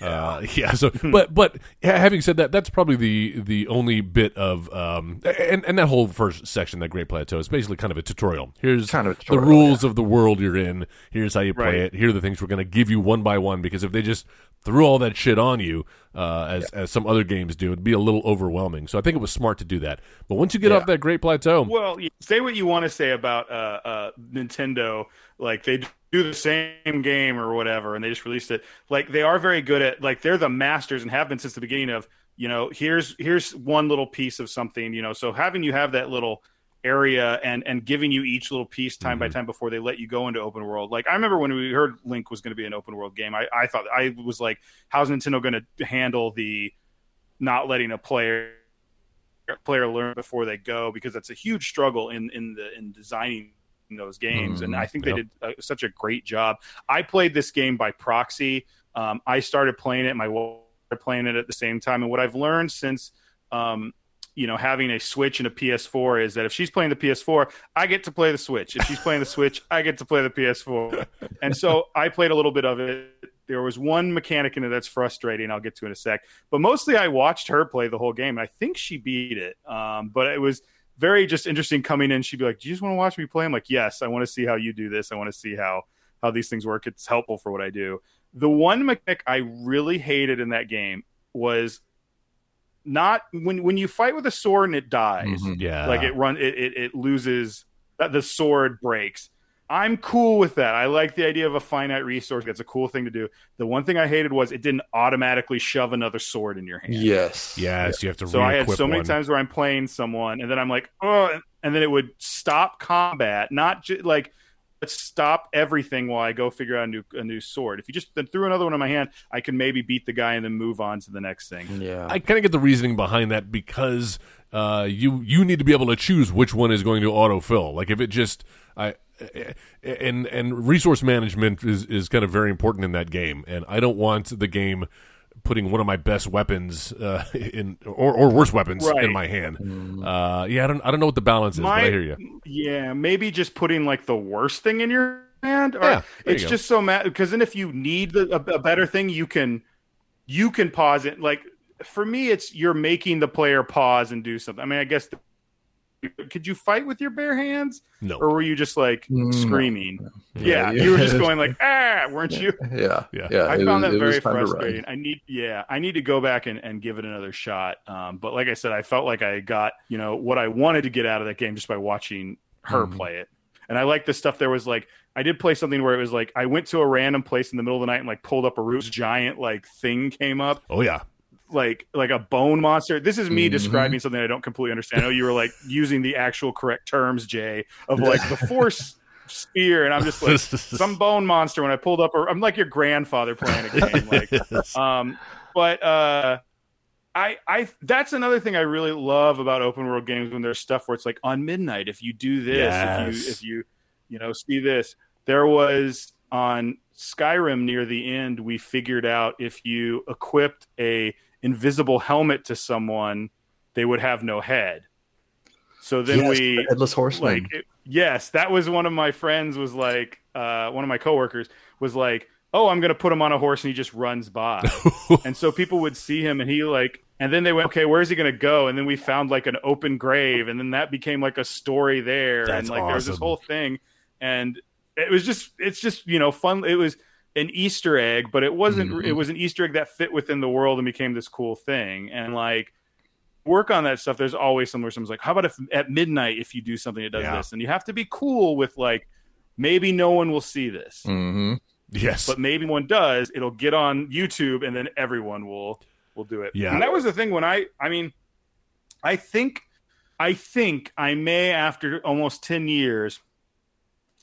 C: Uh, yeah. So, but but having said that, that's probably the the only bit of um and and that whole first section, that Great Plateau, is basically kind of a tutorial. Here's
D: Kind of a
C: the
D: tutorial,
C: rules of the world you're in. Here's how you play
B: Right.
C: it. Here are the things we're going to give you one by one. Because if they just threw all that shit on you, uh, as as some other games do, it'd be a little overwhelming. So I think it was smart to do that. But once you get
D: Yeah.
C: off that Great Plateau,
B: Well, say what you want to say about uh, uh, Nintendo. Like they do the same game or whatever, and they just released it. Like they are very good at. Like they're the masters and have been since the beginning of. You know, here's here's one little piece of something. You know, so having you have that little area and and giving you each little piece time by mm-hmm. time before they let you go into open world. Like I remember when we heard Link was going to be an open world game, I, I thought I was like, how's Nintendo going to handle the not letting a player player learn before they go because that's a huge struggle in in the in designing those games and
D: Mhm.
B: i think
C: Yep.
B: they did uh, such a great job i played this game by proxy um, i started playing it my wife playing it at the same time and what i've learned since um, you know having a switch and a ps4 is that if she's playing the ps4 i get to play the switch if she's playing the switch i get to play the ps4 and so i played a little bit of it there was one mechanic in it that's frustrating i'll get to in a sec but mostly I watched her play the whole game, and I think she beat it. Um, but it was very just interesting coming in. She'd be like, "Do you just want to watch me play?" I'm like, "Yes, I want to see how you do this. I want to see how how these things work. It's helpful for what I do." The one mechanic I really hated in that game was not when when you fight with a sword and it dies,
D: Mhm.
C: yeah,
B: like it run it, it, it loses that the sword breaks. I'm cool with that. I like the idea of a finite resource. That's a cool thing to do. The one thing I hated was it didn't automatically shove another sword in your hand.
D: yes
C: yes, you have to.
B: So I had so many
C: one.
B: times where I'm playing someone, and then I'm like, oh, and then it would stop combat, not ju- like let's stop everything while I go figure out a new a new sword. If you just then threw another one in my hand, I could maybe beat the guy and then move on to the next thing.
D: yeah
C: I kind of get the reasoning behind that because uh, you you need to be able to choose which one is going to autofill. Like if it just I and and resource management is is kind of very important in that game, and I don't want the game putting one of my best weapons uh, in or, or worse weapons
B: Right.
C: in my hand. Uh, yeah, I don't I don't know what the balance is, but I hear you.
B: Yeah, maybe just putting like the worst thing in your hand. Or
C: Yeah,
B: it's just so mad because then if you need the, a, a better thing, you can you can pause it. Like for me, it's you're making the player pause and do something. I mean, I guess could you fight with your bare hands,
C: No.
B: or were you just like
D: No.
B: screaming? Yeah,
D: Yeah,
B: you were just going like ah, weren't you?
D: Yeah,
C: Yeah.
D: yeah.
B: I
D: it
B: found
D: was-
B: that very
D: fun to ride.
B: frustrating. I need, yeah, I need to go back and, and give it another shot. Um, but like I said, I felt like I got, you know, what I wanted to get out of that game just by watching her
C: Mhm.
B: play it. And I like the stuff. There was like, I did play something where it was like, I went to a random place in the middle of the night and like pulled up a roof, giant like thing came up,
C: Oh yeah.
B: Like like a bone monster. This is me
D: Mhm.
B: describing something I don't completely understand. I know you were like using the actual correct terms, Jay, of like the force spear, and I'm just like some bone monster when I pulled up. I'm like your grandfather playing a game, like. Um, but uh, I I that's another thing I really love about open world games when there's stuff where it's like on midnight if you do this,
C: Yes.
B: if you if you you know see this. There was on Skyrim near the end we figured out if you equipped a invisible helmet to someone, they would have no head. So then
D: Yes,
B: we
D: headless horseman.
B: like it- yes that was one of my friends was like uh one of my coworkers was like oh i'm gonna put him on a horse and he just runs by and so people would see him and he like and then they went okay where's he gonna go and then we found like an open grave and then that became like a story there
C: That's
B: and like there was this whole thing and it was just it's just you know fun it was an easter egg but it wasn't
D: Mhm.
B: it was an easter egg that fit within the world and became this cool thing and like work on that stuff there's always somewhere someone's like how about if at midnight if you do something that does
C: Yeah.
B: this and you have to be cool with like maybe no one will see this
D: hmm
C: yes.
B: but maybe one does it'll get on youtube and then everyone will will do it
C: Yeah.
B: and that was the thing when i i mean i think i think i may after almost 10 years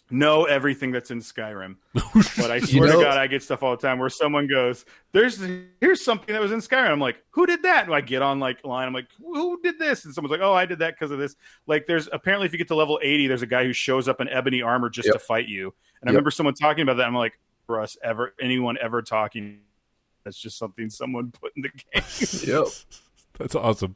B: know everything that's in skyrim but I swear
D: know-
B: to God, I get stuff all the time where someone goes, "There's here's something that was in Skyrim." I'm like, "Who did that?" And I get on like line. I'm like, "Who did this?" And someone's like, "Oh, I did that because of this." Like, there's apparently if you get to level 80, there's a guy who shows up in ebony armor just
D: Yep.
B: to fight you. And I remember someone talking about that. I'm like, for us ever, anyone ever talking, that's just something someone put in the game.
D: Yep.
C: That's awesome.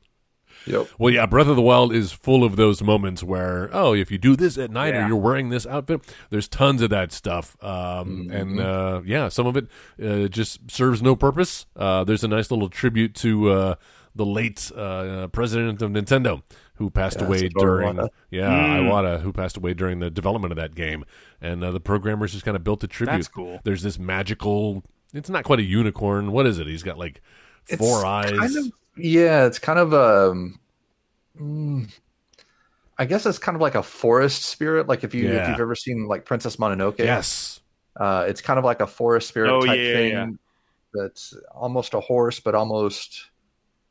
D: Yep.
C: Well, yeah, Breath of the Wild is full of those moments where, oh, if you do this at night or you're wearing this outfit, there's tons of that stuff. Um, And uh, yeah, some of it uh, just serves no purpose. Uh, there's a nice little tribute to uh, the late uh, president of Nintendo who passed
D: Yeah,
C: away during,
D: Iwata.
C: yeah,
B: Mm.
C: Iwata, who passed away during the development of that game. And uh, the programmers just kind of built a tribute.
B: That's cool.
C: There's this magical, it's not quite a unicorn. What is it? He's got like four
D: It's
C: eyes.
D: kind of- yeah, it's kind of um mm, I guess it's kind of like a forest spirit. Like if you if
C: Yeah.
D: you've ever seen like Princess Mononoke,
C: yes.
D: uh, it's kind of like a forest spirit
B: Oh,
D: type
B: yeah,
D: thing
B: yeah.
D: that's almost a horse, but almost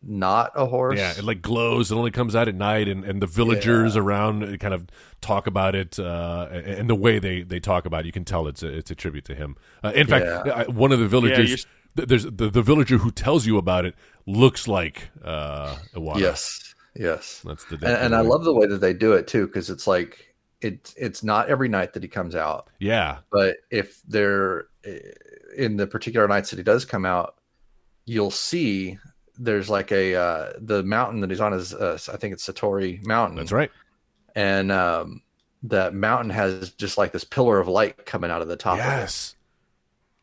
D: not a horse.
C: Yeah, it like glows. It only comes out at night, and, and the villagers around uh, kind of talk about it, uh, and the way they, they talk about it, you can tell it's a, it's a tribute to him. Uh, in fact,
D: Yeah.
C: uh, one of the villagers,
B: you're-
C: th- there's the, the villager who tells you about it looks like uh, Iwata.
D: yes, yes.
C: that's the
D: And, and I love the way that they do it too, because it's like it's it's not every night that he comes out,
C: yeah,
D: but if they're in the particular nights that he does come out, you'll see there's like a uh, the mountain that he's on is uh, I think it's Satori Mountain.
C: that's right.
D: and um, that mountain has just like this pillar of light coming out of the top of it.
C: Yes,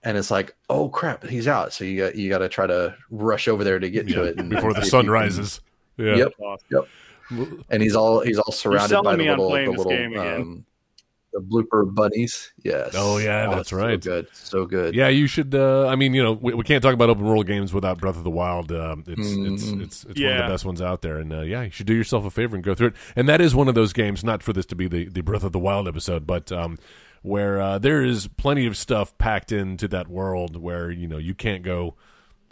D: and it's like oh crap he's out so you got you got to try to rush over there to get to it and-
C: before the sun
D: can-
C: rises. Yeah.
D: Yep.
B: Awesome.
D: and he's all he's all surrounded by the little
B: playing
D: the
B: this
D: little um, the blooper bunnies yes
C: Oh, yeah, that's
D: so
C: right.
D: good so good
C: Yeah, you should. Uh, I mean, you know, we, we can't talk about open world games without Breath of the Wild. Um, it's, it's
D: Mhm.
C: it's it's one of the best ones out there, and uh, yeah, you should do yourself a favor and go through it. And that is one of those games. Not for this to be the, the Breath of the Wild episode, but um, where uh, there is plenty of stuff packed into that world where you know you can't go.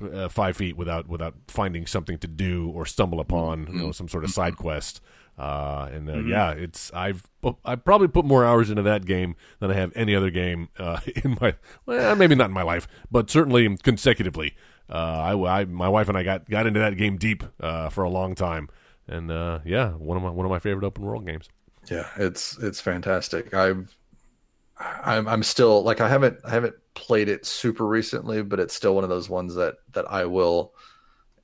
C: Uh, five feet without without finding something to do or stumble upon you know some sort of side quest. Uh, and uh, yeah it's I've I probably put more hours into that game than I have any other game uh, in my well maybe not in my life but certainly consecutively. Uh, I, I my wife and I got got into that game deep uh, for a long time. And uh, yeah one of my one of my favorite open world games.
D: Yeah it's it's fantastic. I've i'm i'm still like i haven't i haven't played it super recently, but it's still one of those ones that that I will,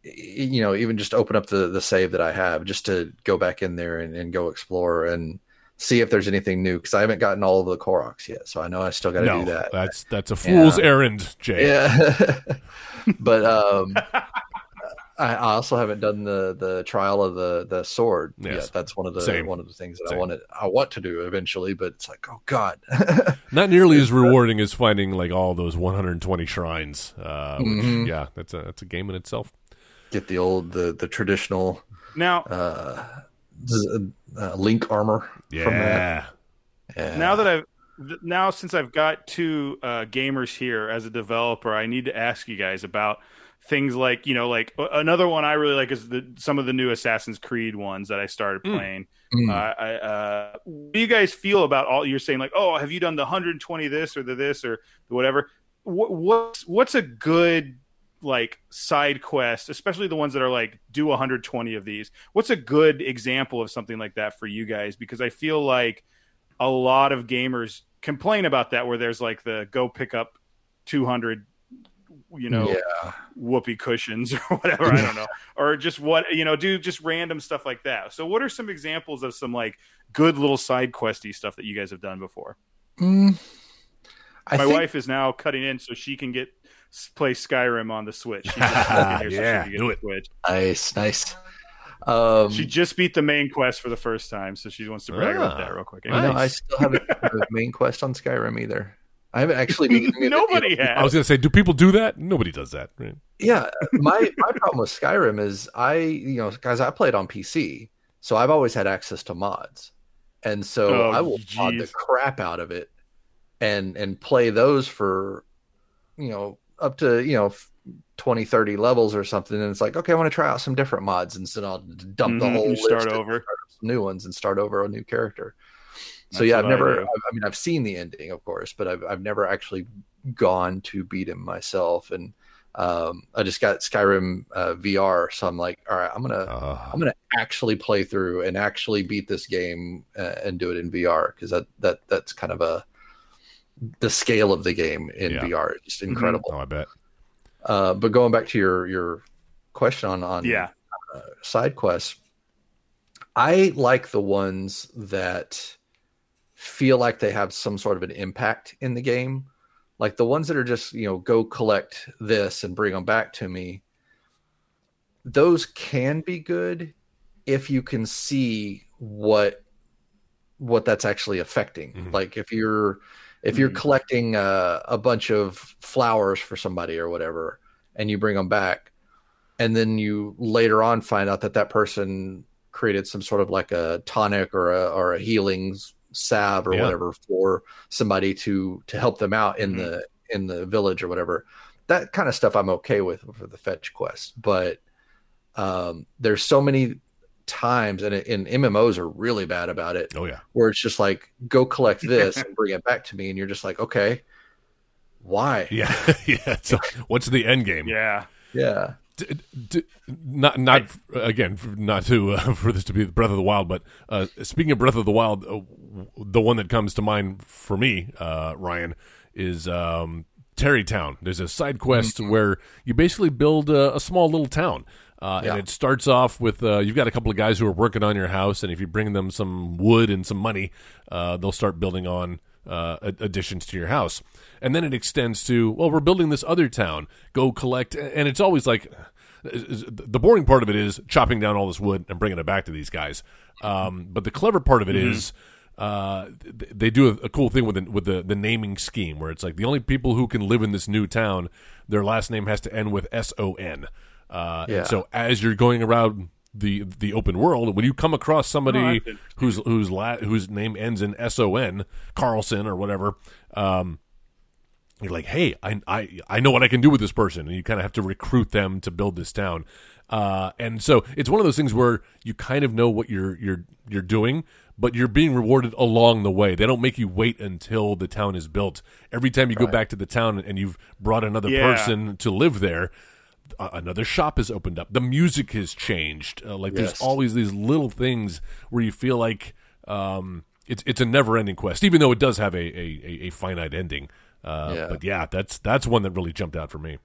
D: you know, even just open up the the save that I have just to go back in there and, and go explore and see if there's anything new because I haven't gotten all of the Koroks yet, so I know I still got to
C: no,
D: do that.
C: That's that's a fool's
D: Yeah.
C: errand, Jay.
D: Yeah, but um, I I also haven't done the the trial of the the sword
C: Yes.
D: yet. That's one of the
C: Same.
D: one of the things that
C: Same.
D: I wanted I want to do eventually, but it's like oh god,
C: Not nearly as rewarding as finding like all those 120 shrines. Uh, which,
D: Mhm.
C: Yeah, that's a that's a game in itself.
D: get the old the the traditional
B: Now,
D: uh, uh link armor.
C: Yeah,
D: From that. Yeah.
B: now that I've now since I've got two uh, gamers here as a developer, I need to ask you guys about things like you know like another one I really like is the some of the new Assassin's Creed ones that I started
C: Mm.
B: playing.
D: Mm.
B: Uh, I, uh, what do you guys feel about all you're saying? Like, oh, have you done the 120 this or the this or the whatever? What, what's what's a good like side quest, especially the ones that are like do 120 of these? What's a good example of something like that for you guys? Because I feel like a lot of gamers complain about that, where there's like the go pick up 200, you know,
D: yeah.
B: whoopee cushions or whatever i don't know or just what you know do just random stuff like that so what are some examples of some like good little side questy stuff that you guys have done before
D: Mm.
B: My
D: think
B: wife is now cutting in so she can get play skyrim on the switch She just plugged in here so
C: Yeah, do it.
B: Switch.
D: nice, nice. Um,
B: she just beat the main quest for the first time so she wants to brag about
C: Ah,
B: that real quick
D: you know, I still haven't the main quest on Skyrim either. I haven't actually. beaten any of the
B: nobody has
C: I was gonna say, do people do that? Nobody does that. Right?
D: Yeah, my my problem with Skyrim is I, you know, guys, I played on PC, so I've always had access to mods, and so
B: Oh,
D: I will mod the crap out of it, and and play those for, you know, up to you know. 20 30 levels or something and it's like okay i want to try out some different mods and so i'll dump the
B: Mhm,
D: whole
B: you
D: list
B: start
D: and
B: over.
D: start new ones and start over a new character so
B: That's
D: yeah i've never. I, I mean i've seen the ending of course but i've, I've never actually gone to beat him myself and um, i just got skyrim uh, vr so i'm like all right i'm gonna
C: Uh,
D: i'm gonna actually play through and actually beat this game uh, and do it in vr because that that that's kind of a the scale of the game in
C: Yeah.
D: vr is just incredible
C: oh, I bet.
D: uh, but going back to your your question on on
B: yeah
D: side quests, I like the ones that feel like they have some sort of an impact in the game. Like the ones that are just, you know, go collect this and bring them back to me. Those can be good if you can see what what that's actually affecting.
C: Mhm.
D: Like if you're if you're
B: Mhm.
D: collecting uh, a bunch of flowers for somebody or whatever and you bring them back and then you later on find out that that person created some sort of like a tonic or a or a healing salve or
C: Yeah.
D: whatever for somebody to to help them out in
B: Mhm.
D: the in the village or whatever that kind of stuff i'm okay with for the fetch quest but um there's so many times and, and mmos are really bad about it
C: Oh yeah.
D: where it's just like go collect this and bring it back to me and you're just like okay why
C: Yeah. yeah. So, what's the end game?
B: yeah
D: yeah
C: D- d- not not again not to uh, for this to be Breath of the Wild, but uh, speaking of Breath of the Wild, uh, the one that comes to mind for me, uh, Ryan, is um, Tarrey Town. There's a side quest where you basically build a, a small little town. Uh,
D: Yeah.
C: And it starts off with uh, you've got a couple of guys who are working on your house, and if you bring them some wood and some money, uh, they'll start building on uh, additions to your house. And then it extends to, well, we're building this other town. Go collect, and it's always like the boring part of it is chopping down all this wood and bringing it back to these guys. Um, but the clever part of it is. Uh, they do a, a cool thing with the, with the, the naming scheme where it's like the only people who can live in this new town, their last name has to end with S O N. Uh,
D: Yeah.
C: and so as you're going around the the open world, when you come across
B: Oh,
C: somebody
B: interesting.
C: whose whose la- whose name ends in S O N, Carlson or whatever, um, you're like, hey, I, I I know what I can do with this person, and you kind of have to recruit them to build this town. Uh, and so it's one of those things where you kind of know what you're you're you're doing, but you're being rewarded along the way. They don't make you wait until the town is built. Every time you go back to the town and you've brought another
B: Yeah.
C: person to live there, another shop has opened up. The music has changed. Uh, like there's always these little things where you feel like um, it's it's a never ending quest, even though it does have a, a, a finite ending. Uh,
D: Yeah.
C: But yeah, that's that's one that really jumped out for me.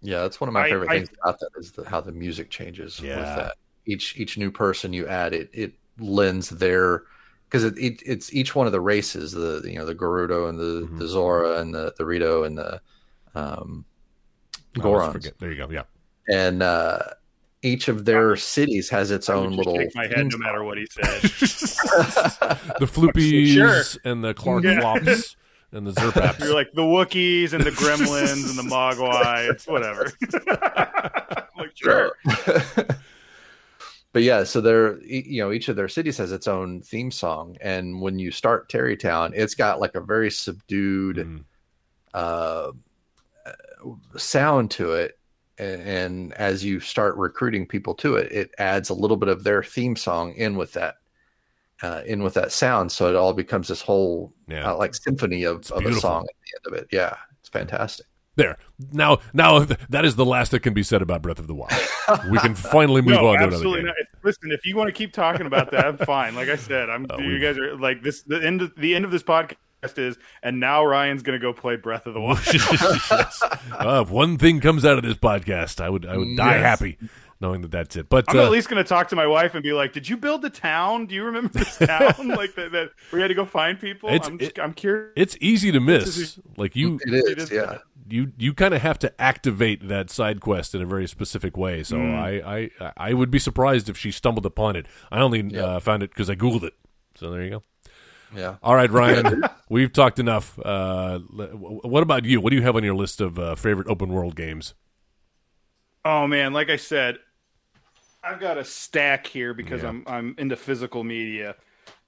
D: Yeah, that's one of my
B: I-
D: favorite
B: I-
D: things about that is the, how the music changes
C: Yeah.
D: with that. Each each new person you add, it it lends their because it, it it's each one of the races, the you know the Gerudo and the
C: Mhm.
D: the Zora and the the Rito and the um
C: I always
D: Gorons.
C: There you go. Yeah.
D: and uh, each of their cities has its
B: I
D: own
B: just
D: little.
B: shake my head no matter what he said.
C: the floopies
B: Sure.
C: and the Clark
B: Yeah.
C: Flops and the Zerpaps.
B: You're like the Wookiees and the Gremlins and the Mogwai. It's whatever. like sure.
D: but yeah, so they're you know each of their cities has its own theme song, and when you start Tarrey Town, it's got like a very subdued
C: Mm.
D: uh, sound to it. And, and as you start recruiting people to it, it adds a little bit of their theme song in with that, uh, in with that sound. So it all becomes this whole
C: Yeah.
D: uh, like symphony of, of a song at the end of it. Yeah, it's fantastic.
C: There. Now, now that is the last that can be said about Breath of the Wild. We can finally move
B: no,
C: on to another
B: absolutely
C: game.
B: not. Listen, if you want to keep talking about that, I'm fine. Like I said, I'm.
C: Uh,
B: you guys are like this. The end. Of, the end of this podcast is, and now Ryan's going to go play Breath of the Wild.
C: yes. Uh, if one thing comes out of this podcast, I would I would die
D: Yes.
C: happy knowing that that's it. But
B: I'm
C: uh,
B: at least going to talk to my wife and be like, "Did you build the town? Do you remember this town? like that, that we had to go find people?
C: It's-
B: I'm, just,
C: it-
B: I'm curious.
C: it's easy to miss. Like you,
D: It is,
B: It is
D: yeah.
C: you you kind of have to activate that side quest in a very specific way. So
B: Mm.
C: I, I I would be surprised if she stumbled upon it. I only uh, found it because I googled it. So there you go.
D: Yeah.
C: All right, Ryan, we've talked enough. Uh, what about you? What do you have on your list of uh, favorite open world games?
B: Oh man, like I said, I've got a stack here because
C: Yeah.
B: I'm I'm into physical media.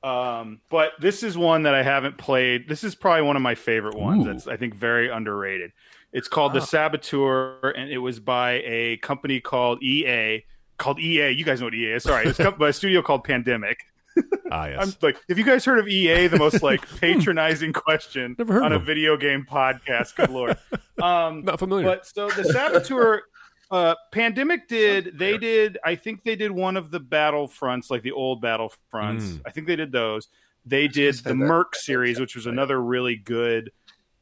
B: Um, but this is one that I haven't played. This is probably one of my favorite ones.
C: Ooh.
B: That's I think very underrated. It's called The. Saboteur, and it was by a company called EA. Called EA. You guys know what EA is. Sorry, it's by a studio called Pandemic.
C: Ah, yes.
B: I'm like, have you guys heard of EA? The most like patronizing question on a
C: them.
B: video game podcast. Good lord. Um,
C: Not familiar.
B: but so the Saboteur, uh, Pandemic did. They did. I think they did one of the Battlefronts, like the old Battlefronts.
C: Mm.
B: I think they did those. They did the. Merc series, which was another really good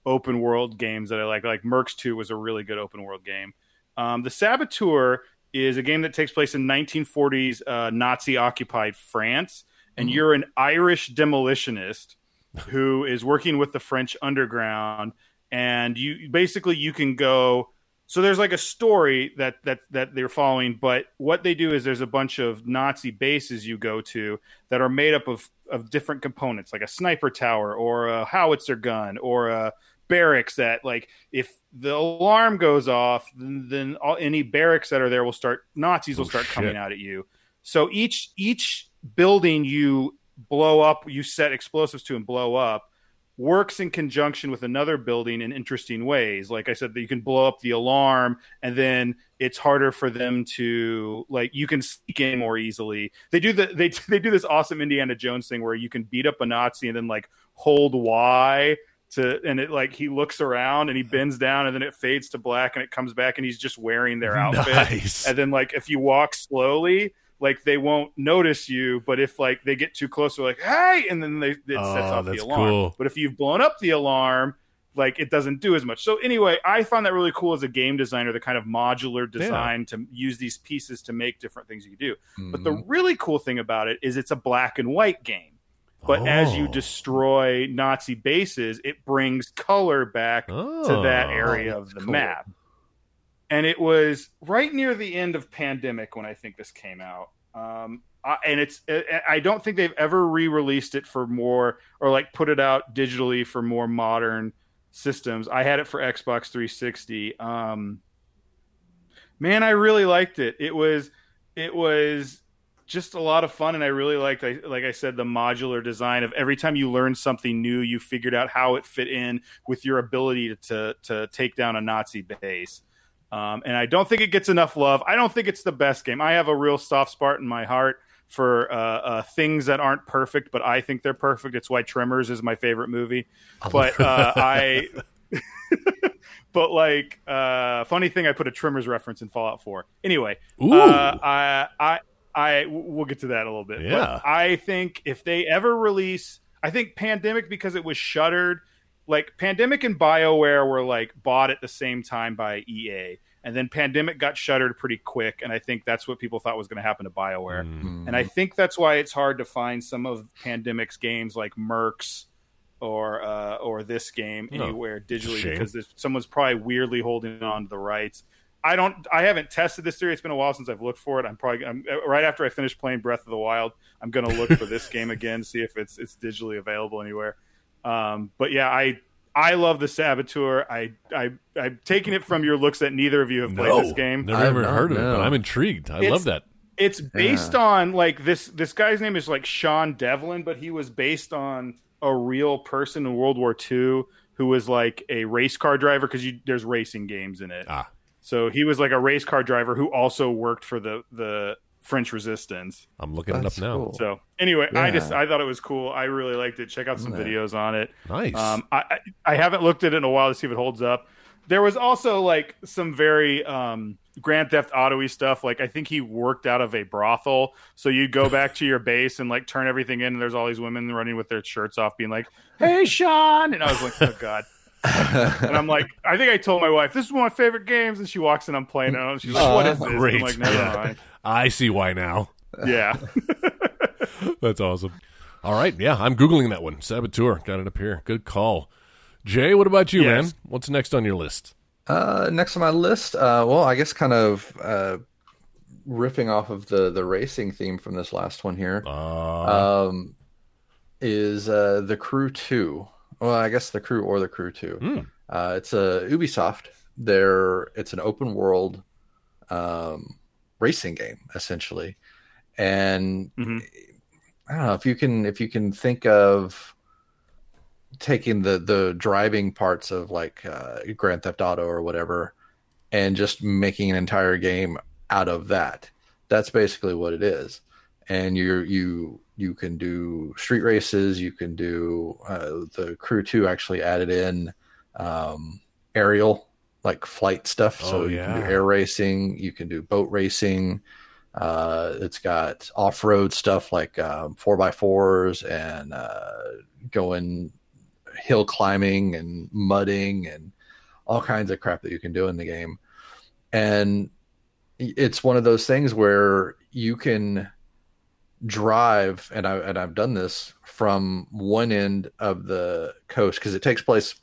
B: open world games that I like. Like Mercs Two was a really good open world game. Um, the Saboteur is a game that takes place in 1940s uh, Nazi occupied France, and
D: Mhm.
B: you're an Irish demolitionist who is working with the French underground, and you basically you can go. So there's like a story that that that they're following, but what they do is there's a bunch of Nazi bases you go to that are made up of of different components, like a sniper tower or a howitzer gun or a barracks that like if the alarm goes off then, then all, any barracks that are there will start nazis will
C: Oh,
B: start
C: shit.
B: coming out at you so each each building you blow up you set explosives to and blow up works in conjunction with another building in interesting ways. Like i said that you can blow up the alarm and then it's harder for them to like you can sneak in more easily. They do the they, they do this awesome indiana jones thing where you can beat up a nazi and then like hold y to and it like he looks around and he bends down and then it fades to black and it comes back and he's just wearing their outfit.
C: Nice.
B: and then like if you walk slowly like they won't notice you but if like they get too close they're like hey and then they it sets
C: Oh,
B: off the alarm
C: cool.
B: but if you've blown up the alarm like it doesn't do as much so anyway i found that really cool as a game designer the kind of modular design to use these pieces to make different things you can do but the
D: Mhm.
B: really cool thing about it is it's a black and white game but as you
C: Oh.
B: destroy nazi bases it brings color back to that
C: Oh.
B: area
D: Oh,
B: of the
D: cool.
B: map. And it was right near the end of pandemic when I think this came out. Um, I, and it's I- don't think they've ever re-released it for more or like put it out digitally for more modern systems. I had it for Xbox 360. Um, man, I really liked it. It was it was just a lot of fun and I really liked like, I said the modular design of every time you learned something new you figured out how it fit in with your ability to to, to take down a Nazi base. Um, and I don't think it gets enough love. I don't think it's the best game. I have a real soft spot in my heart for uh, uh, things that aren't perfect, but I think they're perfect. It's why Tremors is my favorite movie. But uh, I, but like, uh, funny thing, I put a Tremors reference in Fallout 4. Anyway, uh, I, I, I, we'll get to that a little bit.
C: Yeah.
B: But I think if they ever release, I think Pandemic because it was shuttered, like Pandemic and BioWare were like bought at the same time by EA. And then Pandemic got shuttered pretty quick, and I think that's what people thought was going to happen to BioWare.
C: Mm.
B: And I think that's why it's hard to find some of Pandemic's games like Mercs or uh, or this game anywhere digitally
C: shame.
B: because someone's probably weirdly holding on to the rights. I don't. I haven't tested this theory. It's been a while since I've looked for it. I'm probably I'm, right after I finish playing Breath of the Wild. I'm going to look for this game again, see if it's it's digitally available anywhere. Um, but yeah, I I love the Saboteur. I I I'm taking it from your looks that neither of you have played
C: no,
B: this game.
C: never
D: I've
C: even heard of it, but. I'm intrigued. I
B: It's-
C: love that.
B: It's based on like this this guy's name is like Sean Devlin, but he was based on a real person in World War II who was like a race car driver because there's racing games in it.
C: Ah.
B: So he was like a race car driver who also worked for the the French Resistance.
C: I'm looking
D: That's
C: it up now.
D: cool.
B: So anyway, I just I thought it was cool. I really liked it. Check out some
D: Yeah.
B: videos on it.
C: Nice.
B: Um, I, I I haven't looked at it in a while to see if it holds up. There was also like some very um, Grand Theft Auto-y stuff. Like I think he worked out of a brothel, so you'd go back to your base and like turn everything in, and there's all these women running with their shirts off, being like, "Hey, Sean," and I was like, "Oh God." and I'm like, I think I told my wife this is one of my favorite games, and she walks in, I'm playing it, and she's like, "What is
D: that's
B: this?"
C: great.
B: I'm like, "Never
C: Yeah.
B: mind."
C: I see why now.
B: Yeah,
C: That's awesome. All right, yeah, I'm googling that one. Saboteur, got it up here. Good call. Jay, what about you,
B: Yes.
C: man? What's next on your list?
D: Uh, next on my list, uh, well, I guess kind of uh, riffing off of the the racing theme from this last one here,
C: Uh,
D: um, is uh, the Crew Two. Well, I guess the Crew or the Crew too.
C: Hmm.
D: Uh, it's a Ubisoft. There, it's an open world um, racing game essentially, and
B: Mhm.
D: I don't know if you can if you can think of taking the the driving parts of like uh, Grand Theft Auto or whatever, and just making an entire game out of that. That's basically what it is. And you you you can do street races. You can do uh, the Crew Two actually added in um, aerial like flight stuff. so
C: Oh,
D: you can do air racing. You can do boat racing. Uh, it's got off-road stuff like um, four by fours and uh, going hill climbing and mudding and all kinds of crap that you can do in the game. And it's one of those things where you can drive, and I and I've done this from one end of the coast because it takes place.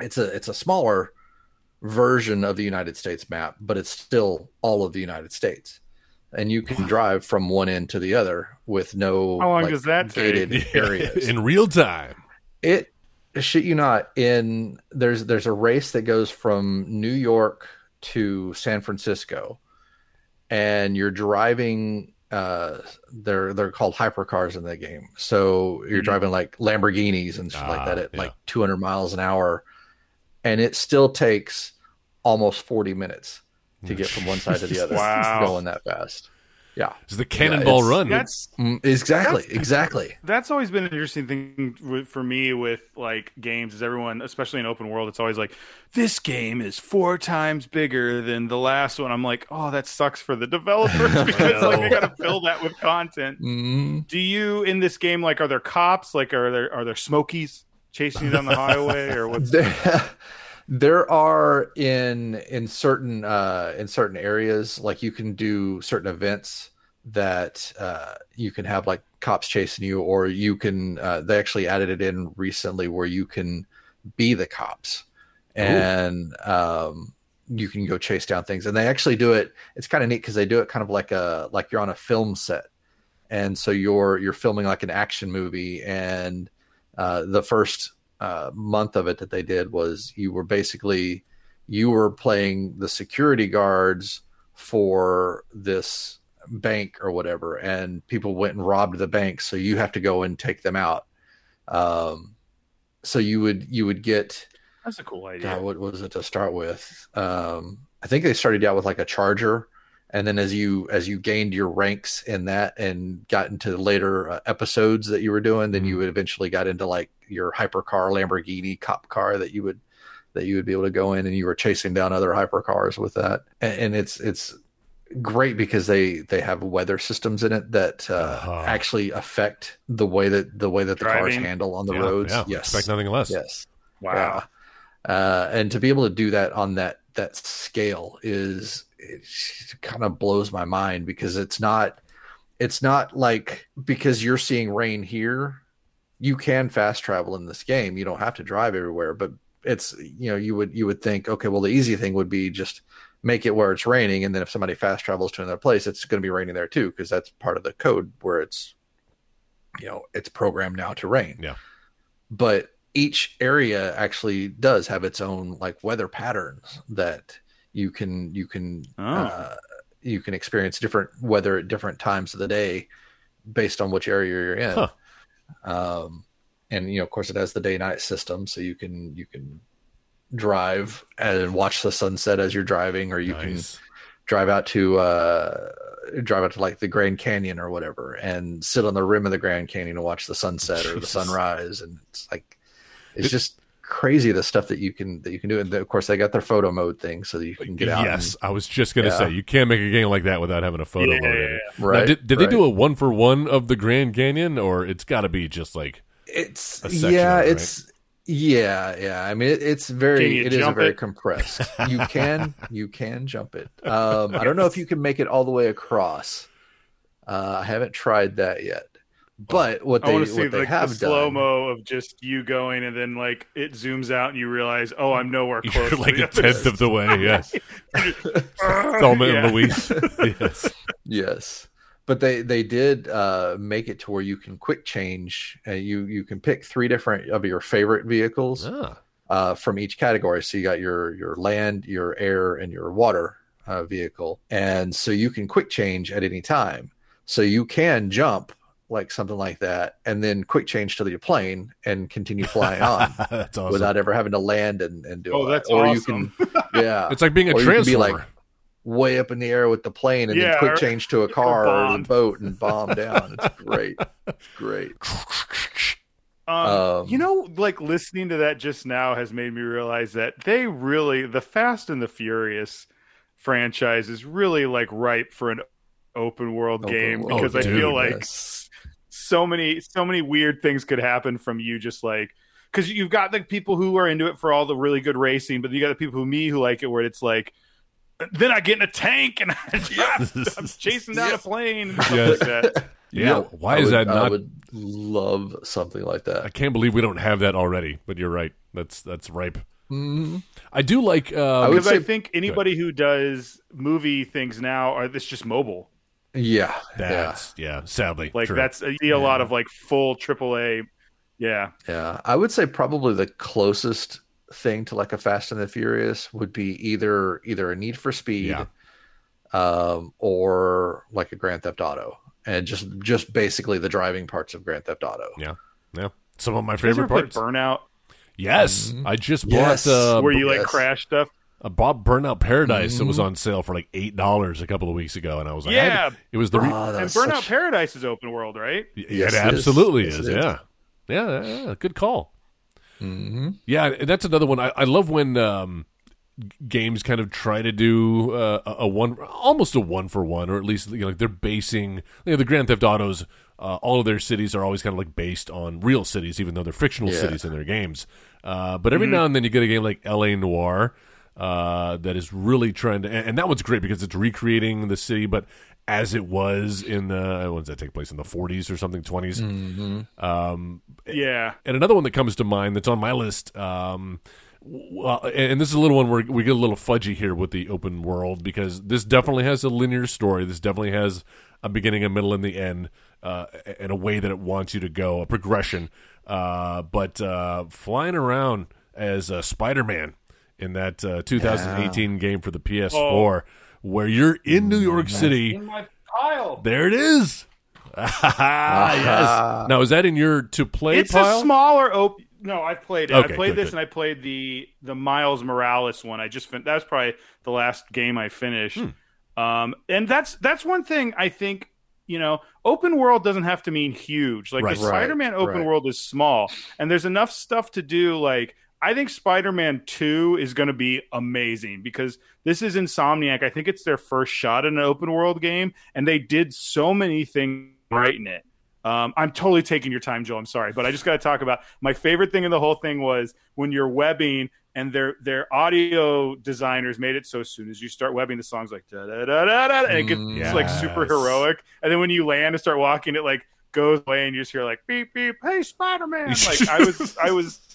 D: It's a it's a smaller version of the United States map, but it's still all of the United States. And you can drive from one end to the other with no
B: How long
D: like,
B: does that take?
D: gated areas
C: in real time.
D: it shit you not in there's there's a race that goes from New York to San Francisco and you're driving uh they're they're called hypercars in the game so you're
B: Mhm.
D: driving like Lamborghinis and stuff like
C: Ah,
D: that at
C: yeah.
D: like 200 miles an hour and it still takes almost 40 minutes to get from one side to the other
B: Wow.
D: going that fast yeah.
C: It's the cannonball
D: it's-
C: run.
B: That's
D: Mm, exactly
B: That's-
D: exactly.
B: that's always been an interesting thing for me with like games is everyone especially in open world it's always like this game is four times bigger than the last one. I'm like oh that sucks for the developers because like they gotta fill that with content.
D: Mm,
B: do you in this game like are there cops? Like are there are there smokies chasing you down the highway or what's
D: there, there are in in certain uh in certain areas like you can do certain events that uh you can have like cops chasing you or you can uh they actually added it in recently where you can be the cops. And um you can go chase down things. And they actually do it it's kind of neat because they do it kind of like a like you're on a film set. And so you're you're filming like an action movie and uh, the first uh, month of it that they did was you were basically you were playing the security guards for this bank or whatever and people went and robbed the bank so you have to go and take them out. Um, so you would you would get
B: that's a cool idea.
D: God, what was it to start with? Um, I think they started out with like a charger, and then as you as you gained your ranks in that and got into later uh, episodes that you were doing, then you would eventually got into like your hypercar Lamborghini cop car that you would that you would be able to go in, and you were chasing down other hypercars with that, and, and it's it's great because they they have weather systems in it that uh,
C: Uh-huh.
D: actually affect the way that the way that the cars handle on the
C: Yeah,
D: roads.
C: yeah,
D: Yes,
C: Expect nothing less.
D: Yes.
B: Wow.
D: Yeah. Uh, and to be able to do that on that that scale is it kind of blows my mind because it's not it's not like because you're seeing rain here you can fast travel in this game you don't have to drive everywhere but it's you know you would you would think okay well the easy thing would be just make it where it's raining and then if somebody fast travels to another place it's going to be raining there too because that's part of the code where it's you know it's programmed now to rain
C: Yeah.
D: but each area actually does have its own like weather patterns that you can you can
B: Oh.
D: uh, you can experience different weather at different times of the day based on which area you're in
C: Huh.
D: um and you know of course it has the day night system so you can you can drive and watch the sunset as you're driving or you can drive out to uh drive out to like the Grand Canyon or whatever and sit on the rim of the Grand Canyon and watch the sunset or the sunrise. And it's like it's just crazy the stuff that you can that you can do. And of course they got their photo mode thing so that you can get out
C: Yes, I was just gonna
D: Yeah.
C: say you can't make a game like that without having a photo
B: Yeah,
C: mode in it.
D: right
C: now, did did they do a one for one of the Grand Canyon, or it's got to be just like
D: it's
C: a section
D: yeah
C: of it,
D: it's yeah yeah i mean it, it's very it is a very
B: it?
D: compressed you can you can jump it um i don't know if you can make it all the way across uh i haven't tried that yet but what they,
B: I
D: they
B: want to see
D: what they
B: like the
D: have
B: slow mo of just you going, and then like it zooms out, and you realize, oh, I'm nowhere close.
C: you're
B: to
C: like
B: the
C: a tenth of the way. Yes, Thelma
B: Yeah.
C: and Louise. yes,
D: Yes, but they they did uh, make it to where you can quick change. Uh, you you can pick three different of your favorite vehicles
C: ah,
D: uh, from each category. So you got your your land, your air, and your water uh, vehicle, and so you can quick change at any time. So you can jump like something like that, and then quick change to your plane and continue flying on
C: that's awesome.
D: without ever having to land and, and do
B: Oh,
D: all that.
B: that's
D: or
B: awesome.
D: you can yeah,
C: it's like being a
D: or you can be
C: transformer.
D: Way up in the air with the plane and
B: Yeah,
D: then quick change to a car or, a boat and bomb down. It's great. It's great.
B: Um,
D: Um,
B: you know, like listening to that just now has made me realize that they really, the Fast and the Furious franchise is really like ripe for an open world
D: Open
B: game
D: world
B: because I
C: game,
B: feel like
D: yes.
B: so many, so many weird things could happen from you just like. Because you've got the people who are into it for all the really good racing, but you got the people who me who like it where it's like, then I get in a tank and I'm chasing down a plane
C: Yes.
B: like that.
C: Yeah,
D: Yep.
C: why
D: I
C: is
D: would-
C: that
D: I would love something like that.
C: I can't believe we don't have that already. But you're right. That's that's ripe.
D: Mhm.
C: I do like.
D: Would
B: Because I
D: say-
B: think anybody who does movie things now are this just mobile.
D: Yeah, yeah,
C: that's yeah. sadly,
B: Like
C: true.
B: that's I see a lot of like full AAA. Yeah,
D: yeah. I would say probably the closest thing to like a Fast and the Furious would be either either a Need for Speed,
C: Yeah.
D: um, or like a Grand Theft Auto, and just just basically the driving parts of Grand Theft Auto.
C: yeah, yeah. Some of my
B: You guys
C: favorite
B: ever played
C: parts.
B: Burnout,
C: Yes,
D: Mhm.
C: I just
D: Yes.
C: bought uh,
B: where you like
D: yes.
B: crash stuff.
C: I bought Burnout Paradise that was
D: Mhm.
C: on sale for like eight dollars a couple of weeks ago, and I was like, I had-
B: Yeah,
C: it was the re-
D: Oh,
B: and Burnout
D: such-
B: Paradise is open world, right?
C: Yeah,
D: Yes,
C: it
D: it is.
C: absolutely
D: Yes,
C: is.
D: it is.
C: Yeah. yeah, yeah, yeah. Good call.
D: Mhm.
C: Yeah, that's another one. I, I love when um, games kind of try to do uh, a, a one, almost a one for one, or at least you know, like they're basing you know, the Grand Theft Autos. Uh, all of their cities are always kind of like based on real cities, even though they're fictional
D: Yeah.
C: cities in their games. Uh, but every now and then you get a game like L.A. Noir uh, that is really trying to, and, and that one's great because it's recreating the city, but as it was in the when does that take place? In the 40s or something 20s
D: Mhm.
C: um,
B: Yeah,
C: and another one that comes to mind that's on my list um well, and this is a little one where we get a little fudgy here with the open world because this definitely has a linear story. This definitely has a beginning a middle and the end uh in a way that it wants you to go a progression. Uh but uh flying around as uh, spider-man in that uh, 2018 game for the ps4 where you're in new york city
B: my pile.
C: there it is yes now is that in your to play
B: It's
C: pile
B: a smaller open. No, I played it.
C: Okay,
B: I played
C: good,
B: this,
C: good.
B: and I played the the Miles Morales one. I just fin- that was probably the last game I finished.
C: Hmm.
B: Um, and that's that's one thing I think you know, open world doesn't have to mean huge. Like
C: Right.
B: the
D: Right,
B: Spider-Man open
D: right.
B: world is small, and there's enough stuff to do. Like I think Spider-Man Two is going to be amazing because this is Insomniac. I think it's their first shot in an open world game, and they did so many things right in it. Um, I'm totally taking your time, Joe. I'm sorry, but I just got to talk about my favorite thing in the whole thing was when you're webbing and their their audio designers made it so as soon as you start webbing the songs like da da da da da and it gets
C: Yes.
B: like super heroic and then when you land and start walking it like goes away and you just hear like beep beep hey Spider Man like I was I was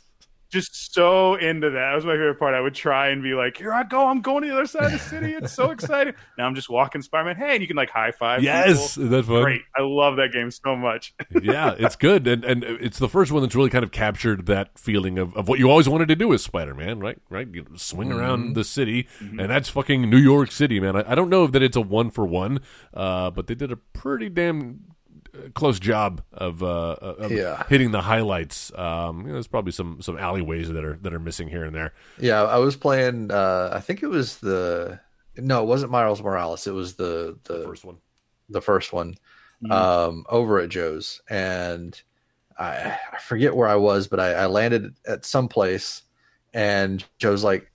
B: just so into that. That was my favorite part. I would try and be like, "Here I go! I'm going to the other side of the city. It's so exciting!" Now I'm just walking Spider-Man. Hey, and you can like high five.
C: Yes,
B: people.
C: that's fun.
B: great. I love that game so much.
C: yeah, it's good, and and it's the first one that's really kind of captured that feeling of, of what you always wanted to do as Spider Man, right? Right, you swing around the city, and that's fucking New York City, man. I, I don't know that it's a one for one, uh, but they did a pretty damn close job of, uh, of
D: Yeah.
C: hitting the highlights. Um, you know, there's probably some some alleyways that are that are missing here and there.
D: Yeah, I was playing. Uh, I think it was the no, it wasn't Miles Morales. It was the the
C: First one.
D: the first one um, over at Joe's, and I, I forget where I was, but I, I landed at some place, and Joe's like,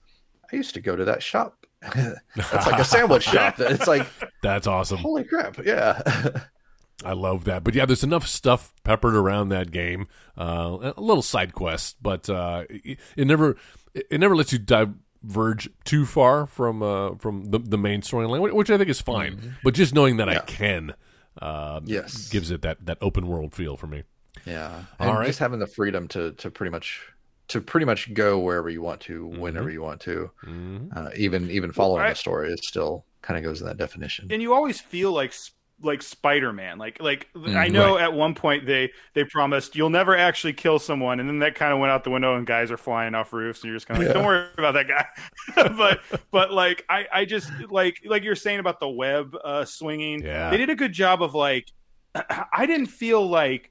D: "I used to go to that shop. That's like a sandwich shop. It's like,
C: That's awesome.
D: holy crap, yeah."
C: I love that. But yeah, there's enough stuff peppered around that game. Uh, a little side quest, but uh, it, it never it never lets you diverge too far from uh, from the, the main storyline, which I think is fine. But just knowing that I can, uh,
D: Yes.
C: gives it that that open world feel for me.
D: Yeah,
C: All
D: and
C: right.
D: just having the freedom to to pretty much to pretty much go wherever you want to,
C: Mm-hmm.
D: whenever you want to, uh, even even following
B: I-
D: the story is still kind of goes in that definition.
B: and you always feel like like Spider-Man. Like like I
C: Mm,
B: know at one point they they promised you'll never actually kill someone, and then that kind of went out the window, and guys are flying off roofs, and you're just kind of like,
D: Yeah.
B: don't worry about that guy. but but like I I just like like you're saying about the web uh, swinging.
C: Yeah.
B: they did a good job of like I didn't feel like.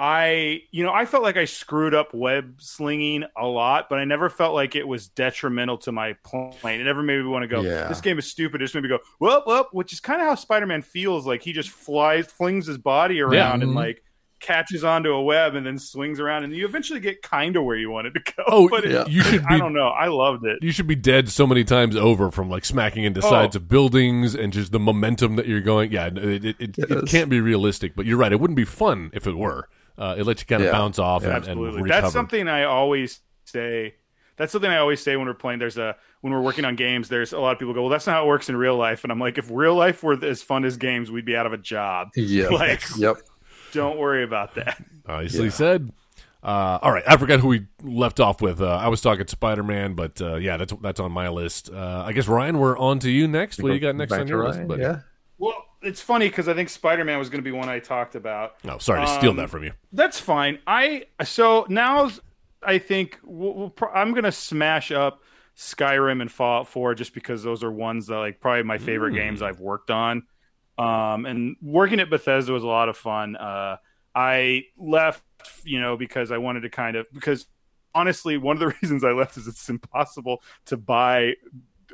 B: I, you know, I felt like I screwed up web slinging a lot, but I never felt like it was detrimental to my plane. It never made me want to go,
D: Yeah.
B: this game is stupid. It just made me go, whoop, whoop, which is kind of how Spider Man feels. Like he just flies, flings his body around and
D: Mhm.
B: like catches onto a web and then swings around. And you eventually get kind of where you wanted to go.
C: Oh,
B: but it-
D: yeah.
C: you should
B: I don't know. I loved it.
C: you should be dead so many times over from like smacking into
B: Oh.
C: sides of buildings and just the momentum that you're going. Yeah, it it, it, it
D: Yes.
C: can't be realistic. But you're right; it wouldn't be fun if it were. Uh, it lets you kind of
D: Yeah.
C: bounce off and, and
B: Absolutely.
C: recover.
B: That's something I always say. That's something I always say when we're playing. There's a when we're working on games. There's a lot of people go, well, that's not how it works in real life. And I'm like, if real life were as fun as games, we'd be out of a job.
D: Yeah,
B: Like-
D: yep.
B: Don't worry about that.
C: Nicely
D: Yeah.
C: said. Uh, all right, I forgot who we left off with. Uh, I was talking Spider Man, but uh, yeah, that's that's on my list. Uh, I guess Ryan, we're on to you next. What do you got next
D: Back
C: on your
D: Ryan,
C: list? buddy?
D: Yeah.
B: Well, it's funny because I think Spider Man was going to be one I talked about.
C: Oh, sorry to steal
B: Um,
C: that from you.
B: That's fine. I so now I think we'll, we'll pro- I'm gonna smash up Skyrim and Fallout 4 just because those are ones that like probably my favorite games I've worked on. Um, and working at Bethesda was a lot of fun. Uh, I left, you know, because I wanted to kind of because honestly, one of the reasons I left is it's impossible to buy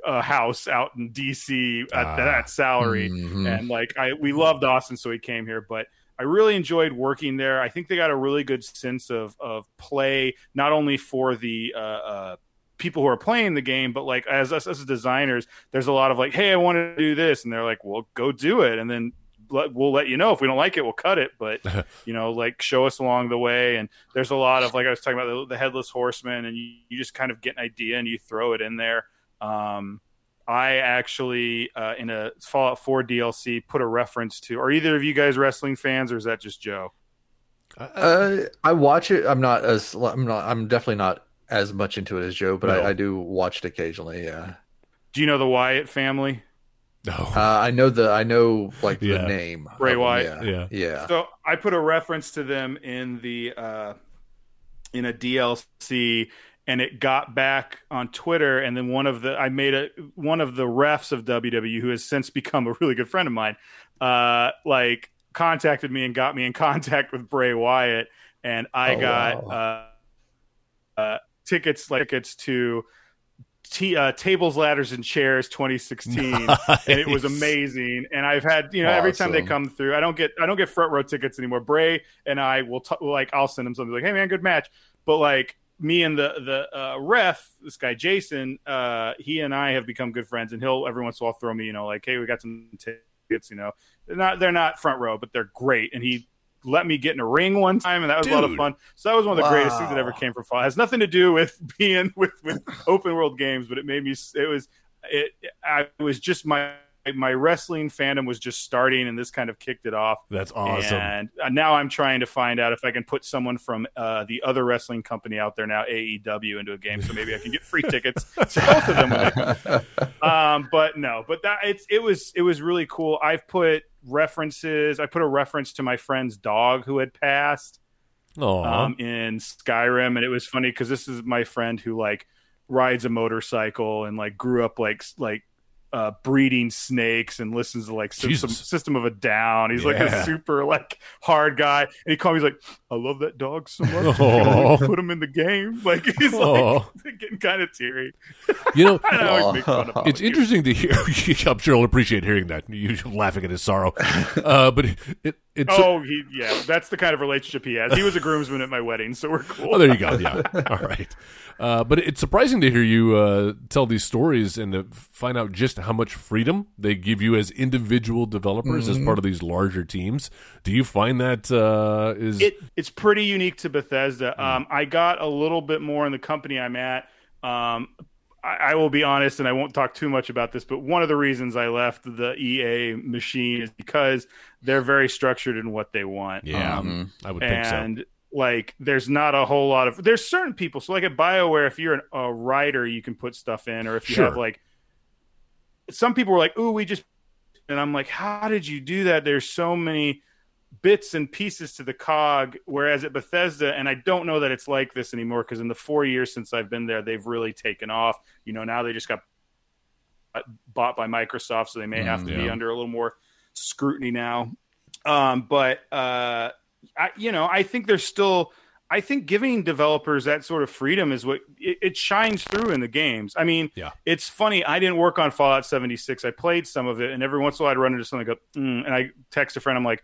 B: a house out in DC at
C: Ah.
B: that salary
D: Mhm.
B: and like I we loved Austin, so he came here. But I really enjoyed working there. I think they got a really good sense of of play, not only for the uh, uh, people who are playing the game, but like as us as designers, there's a lot of like, hey, I want to do this, and they're like, well, go do it, and then let, we'll let you know if we don't like it, we'll cut it. But you know, like show us along the way. And there's a lot of like I was talking about the, the headless horseman, and you, you just kind of get an idea and you throw it in there. Um, I actually uh, in a Fallout 4 DLC put a reference to. Are either of you guys wrestling fans, or is that just Joe?
D: Uh, I watch it. I'm not as I'm not. I'm definitely not as much into it as Joe, but
C: No.
D: I, I do watch it occasionally. Yeah.
B: Do you know the Wyatt family?
C: No.
D: Uh, I know the. I know like
C: Yeah.
D: the name.
B: Bray Wyatt.
D: Yeah.
C: Yeah.
D: Yeah.
B: So I put a reference to them in the uh, in a DLC, and it got back on Twitter. And then one of the I made a one of the refs of WWE, who has since become a really good friend of mine, uh, like contacted me and got me in contact with Bray Wyatt, and I
D: Oh,
B: got
D: wow.
B: uh, uh, tickets like tickets to. T- uh, tables, ladders, and chairs 2016, and it was amazing. And I've had you know every time they come through, I don't get I don't get front row tickets anymore. Bray and I will t- like I'll send them something like, "Hey man, good match," but like me and the the uh, ref, this guy Jason, uh, he and I have become good friends, and he'll every once in a while throw me, you know, like, "Hey, we got some tickets," you know, they're not they're not front row, but they're great, and he let me get in a ring one time, and that was a lot of fun. So that was one of the greatest things that ever came from fall. It has nothing to do with being with with open world games, but it made me. It was it. I it was just my my wrestling fandom was just starting, and this kind of kicked it off.
C: That's awesome.
B: And uh, now I'm trying to find out if I can put someone from uh, the other wrestling company out there now, AEW, into a game, so maybe I can get free tickets to both of them. When they come. Um, but no, but that it's it was it was really cool. I've put references. I put a reference to my friend's dog who had passed um, in Skyrim, and it was funny because this is my friend who like rides a motorcycle and like grew up like like uh, breeding snakes and listens to like System,
C: Jesus.
B: System of a Down. He's like a super like hard guy, and he called me. He's like, "I love that dog so much.
C: Aw.
B: Can we put him in the game." Like he's
C: Aw.
B: like getting kind of teary.
C: you know,
B: I always make fun of.
C: It's interesting to hear. I'm sure he'll appreciate hearing that. You laughing at his sorrow, uh, but it, it it's.
B: Oh, he yeah, that's the kind of relationship he has. He was a groomsman at my wedding, so we're cool.
C: Oh, there you go. Yeah. All right. Uh, but it's surprising to hear you uh, tell these stories and to find out just how much freedom they give you as individual developers as part of these larger teams. Do you find that uh, is
B: it it's pretty unique to Bethesda.
C: Hmm.
B: Um, I got a little bit more in the company I'm at. Um, I, I will be honest, and I won't talk too much about this, but one of the reasons I left the EA machine is because they're very structured in what they want.
C: Yeah,
B: Um,
C: I would think so.
B: and like there's not a whole lot of there's certain people so like at bioware if you're an, a writer you can put stuff in or if you
C: Sure.
B: have like some people were like ooh we just and i'm like how did you do that there's so many bits and pieces to the cog whereas at bethesda and i don't know that it's like this anymore because in the four years since i've been there they've really taken off you know now they just got bought by microsoft so they may have to be under a little more scrutiny now um, but uh, I, you know, I think there's still. I think giving developers that sort of freedom is what it, it shines through in the games. I mean,
C: Yeah.
B: it's funny. I didn't work on Fallout 76. I played some of it, and every once in a while I'd run into something like, mm, and I text a friend. I'm like,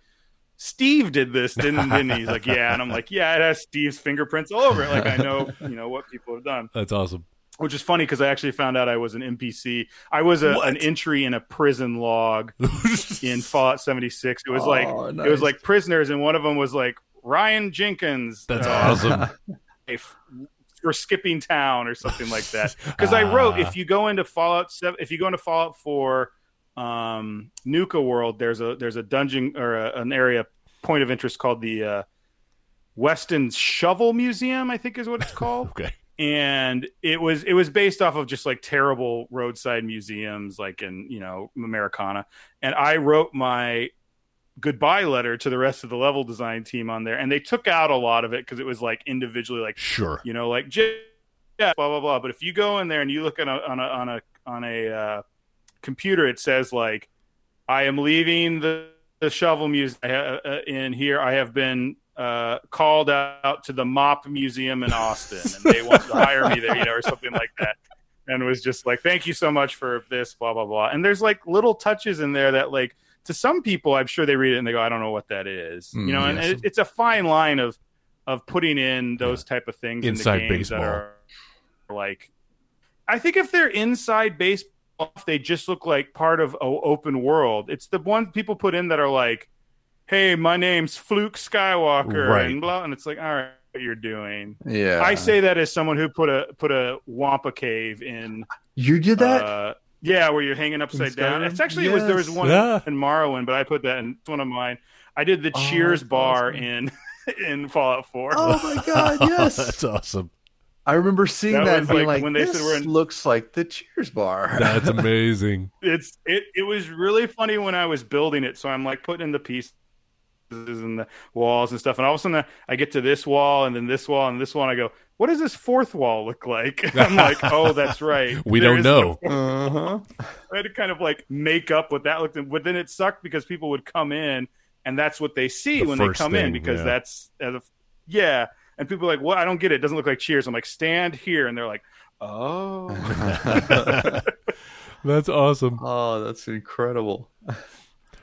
B: Steve did this, didn't, didn't he? He's like, yeah, and I'm like, yeah, it has Steve's fingerprints all over it. Like I know, you know what people have done
C: That's awesome.
B: which is funny because I actually found out I was an NPC. I was a, an entry in a prison log in Fallout 76. It was like
D: Oh,
B: it was like prisoners, and one of them was like Ryan Jenkins.
C: That's
B: uh,
C: awesome.
B: if- for skipping town or something like that. Because I wrote if you go into Fallout 7, if you go into Fallout 4 um, Nuka World, there's a there's a dungeon or a, an area point of interest called the uh, Weston Shovel Museum, I think is what it's called
C: Okay.
B: and it was it was based off of just like terrible roadside museums like in you know americana and i wrote my goodbye letter to the rest of the level design team on there and they took out a lot of it because it was like individually like
C: Sure.
B: you know like yeah blah blah blah but if you go in there and you look on a on a on a on a uh, computer it says like i am leaving the the shovel museum uh, in here. I have been uh, called out to the mop museum in austin and they want to hire me there you know or something like that. And was just like thank you so much for this blah blah blah. And there's like little touches in there that like to some people i'm sure they read it and they go i don't know what that is
D: Mm,
B: you know and it, it's a fine line of of putting in those type of things
C: Inside
B: in the games
C: baseball.
B: that are like I think if they're inside baseball, they just look like part of o- open world. It's the one people put in that are like, "Hey, my name's Fluke Skywalker,"
C: Right.
B: and blah, and it's like, all right, what you're doing.
D: yeah.
B: I say that as someone who put a put a Wampa cave in.
D: you did that.
B: Uh, yeah, where you're hanging upside down. It's actually it was there was one
C: Yeah.
B: in Morrowind, but I put that in it's one of mine. I did the
D: Oh,
B: Cheers bar
D: awesome.
B: in in Fallout Four.
D: oh my god! Yes,
C: That's awesome.
D: I remember seeing
B: That
D: that, and being
B: like
D: like,
B: when they
D: "This
B: said we're in-
D: looks like the Cheers bar."
C: That's amazing.
B: it's it it was really funny when I was building it. So I'm like putting in the pieces and the walls and stuff, and all of a sudden I get to this wall and then this wall and this wall, and I go, "What does this fourth wall look like?" I'm like, "Oh, that's right.
C: We
B: There
C: don't know.
B: no-
D: uh-huh.
B: I had to kind of like make up what that looked, like. but then it sucked because people would come in and that's what they see
C: The
B: when they come
C: thing,
B: in because
C: yeah.
B: that's uh, the- yeah. And people are like, "What? I don't get it. It doesn't look like Cheers." I'm like, "Stand here," and they're like, "Oh."
C: That's awesome.
D: oh, that's incredible.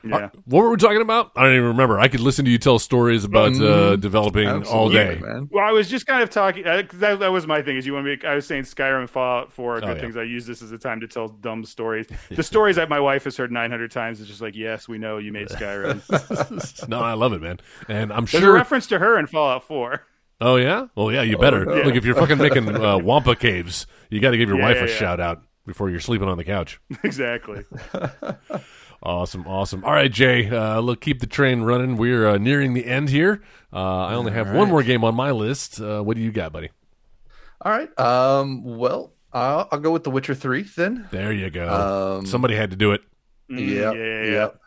B: Yeah.
C: What were we talking about? I don't even remember. I could listen to you tell stories about uh, developing all day.
D: man.
B: Well, I was just kind of talking. Uh, 'cause that, that was my thing. Is you want me? I was saying Skyrim and Fallout 4 are good
C: Oh, yeah.
B: things. I use this as a time to tell dumb stories. The stories that my wife has heard 900 times is just like, yes, we know you made Skyrim.
C: no, I love it, man. And I'm
B: There's
C: sure.
B: a reference to her in Fallout 4.
C: Oh yeah. Well, yeah. You better
D: no.
C: look if you're fucking making uh, Wampa caves. You got to give your
B: Yeah,
C: wife
B: yeah,
C: a
B: yeah.
C: shout out before you're sleeping on the couch.
B: exactly.
C: Awesome, awesome. All right, Jay. Uh, look, keep the train running. We're uh, nearing the end here. Uh, I only have one more game on my list. Uh, what do you got, buddy?
D: All right. Um. Well, I'll, I'll go with The Witcher Three then.
C: There you go.
D: Um,
C: Somebody had to do it.
B: Mm,
D: Yep,
B: yeah, yeah, yeah.
D: yep.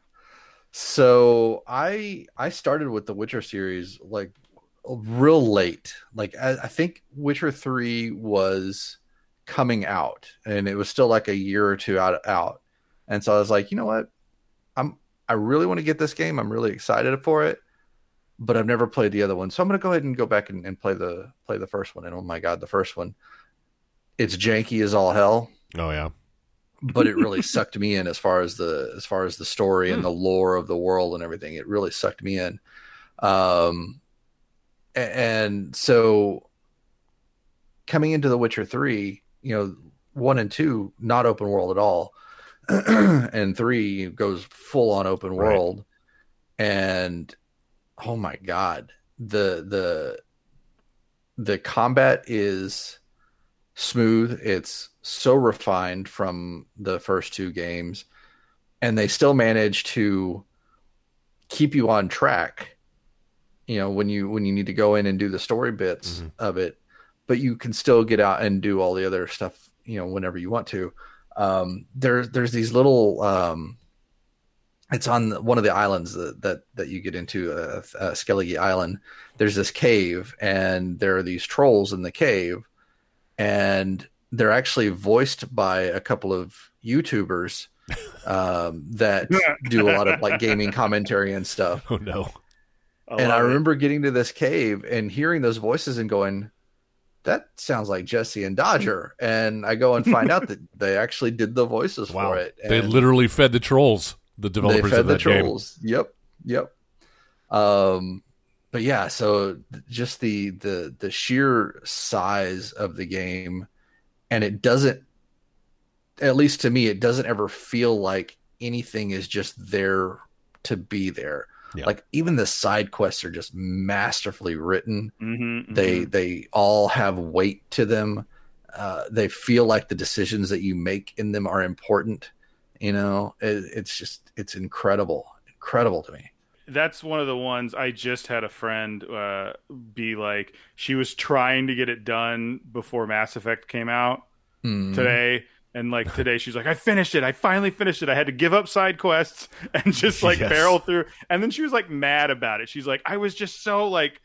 D: So I I started with the Witcher series like real late. Like I, I think Witcher Three was coming out, and it was still like a year or two out out. And so I was like, you know what, I'm I really want to get this game. I'm really excited for it, but I've never played the other one, so I'm gonna go ahead and go back and, and play the play the first one. And oh my god, the first one, it's janky as all hell
C: Oh yeah.
D: but it really sucked me in as far as the as far as the story
C: Hmm.
D: and the lore of the world and everything. It really sucked me in. Um, and so coming into The Witcher Three, you know, one and two not open world at all, and three goes full on open
C: Right.
D: world, and oh my god, the the the combat is smooth. It's so refined from the first two games, and they still manage to keep you on track. You know, when you when you need to go in and do the story bits
C: Mhm.
D: of it, but you can still get out and do all the other stuff. You know, whenever you want to. Um, there's there's these little. Um, it's on one of the islands that that, that you get into, uh, uh, Skellige Island. There's this cave, and there are these trolls in the cave, and they're actually voiced by a couple of YouTubers um, that do a lot of like gaming commentary and stuff.
C: Oh no.
D: And I
B: love it.
D: remember getting to this cave and hearing those voices and going, "That sounds like Jesse and Dodger." And I go and find out that they actually did the voices
C: Wow.
D: for it.
C: They literally fed the trolls. The
D: they
C: developers
D: fed
C: of
D: the
C: that game.
D: trolls. Yep, yep. Um, but yeah, so just the the the sheer size of the game, and it doesn't, at least to me, it doesn't ever feel like anything is just there to be there.
C: Yeah.
D: Like even the side quests are just masterfully written.
B: Mhm,
D: They
B: mhm.
D: they all have weight to them. Uh, they feel like the decisions that you make in them are important. You know, it, it's just it's incredible, incredible to me.
B: that's one of the ones I just had a friend uh, be like, she was trying to get it done before Mass Effect came out
D: Mm.
B: today. And like today, she's like, I finished it. I finally finished it. I had to give up side quests and just like
C: Yes.
B: barrel through. And then she was like mad about it. She's like, I was just so like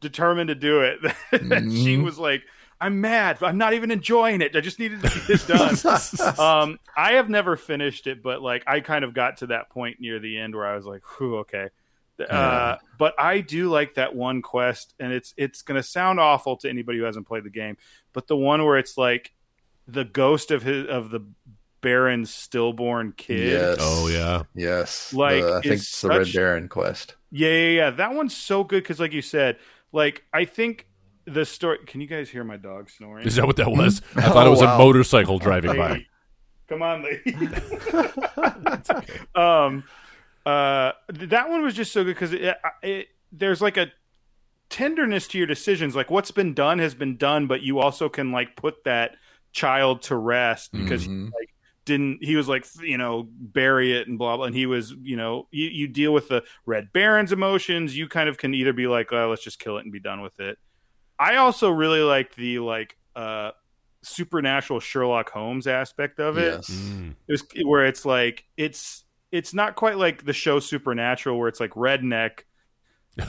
B: determined to do it that she was like, I'm mad. I'm not even enjoying it. I just needed to get this done. um, I have never finished it, but like I kind of got to that point near the end where I was like, "Whew, okay." Uh,
D: Yeah.
B: but I do like that one quest, and it's it's going to sound awful to anybody who hasn't played the game, but the one where it's like the ghost of his of the Baron's stillborn kid.
D: Yes.
C: Oh yeah.
D: Yes.
B: Like,
D: The- I think
B: it's
D: it's the Red Baron quest.
B: Yeah, yeah, yeah. That one's so good because, like you said, like I think the story. Can you guys hear my dog snoring?
C: Is that what that was? I thought it was
D: Oh,
C: a motorcycle driving by.
B: Come on, lady. um, uh, that one was just so good because it, it, there's like a tenderness to your decisions. Like what's been done has been done, but you also can like put that child to rest because
D: Mhm.
B: he, like didn't he was like you know bury it and blah blah and he was you know you, you deal with the red baron's emotions you kind of can either be like oh let's just kill it and be done with it i also really like the like uh supernatural sherlock holmes aspect of it
D: Yes.
C: Mm.
B: it was where it's like it's it's not quite like the show Supernatural where it's like redneck,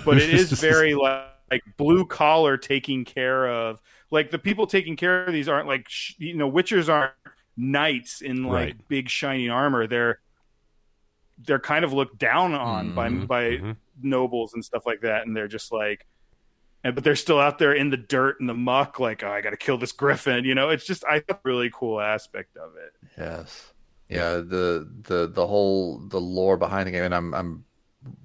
B: but it is very like, like blue collar taking care of like the people taking care of these aren't like sh- you know witchers aren't knights in like
C: Right.
B: big shiny armor they're they're kind of looked down on
D: Mhm,
B: by by
C: mhm.
B: nobles and stuff like that and they're just like and but they're still out there in the dirt and the muck like oh, I got to kill this griffin you know it's just I thought really cool aspect of it
D: Yes. yeah the the the whole the lore behind the game and i'm i'm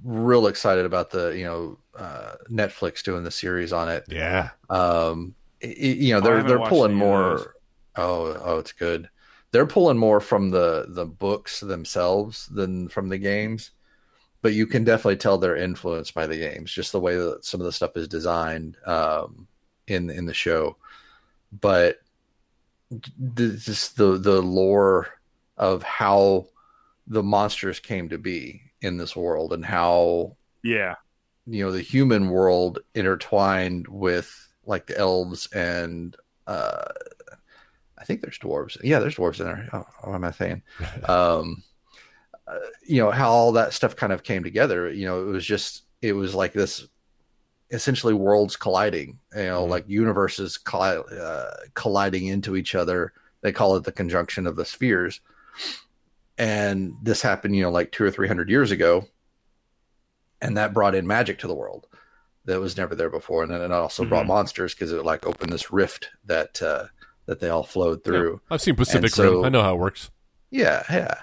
D: real excited about the you know uh netflix doing the series on it
C: Yeah.
D: um it- you know
B: Oh,
D: they're they're pulling
B: any of those.
D: more oh oh it's good they're pulling more from the the books themselves than from the games but you can definitely tell they're influenced by the games just the way that some of the stuff is designed um in in the show but the, just the the lore of how the monsters came to be in this world and how
B: Yeah.
D: you know the human world intertwined with like the elves and uh i think there's dwarves. Yeah there's dwarves in there. Oh, what am i saying? Um uh, you know how all that stuff kind of came together. You know it was just it was like this essentially worlds colliding you know
C: Mhm.
D: like universes colli- uh, colliding into each other. They call it the conjunction of the spheres and this happened you know like two or three hundred years ago. And that brought in magic to the world that was never there before. And then it also brought
B: Mhm.
D: monsters because it like opened this rift that uh that they all flowed through.
C: I've seen Pacific
D: so-
C: Rim. I know how it works.
D: yeah yeah.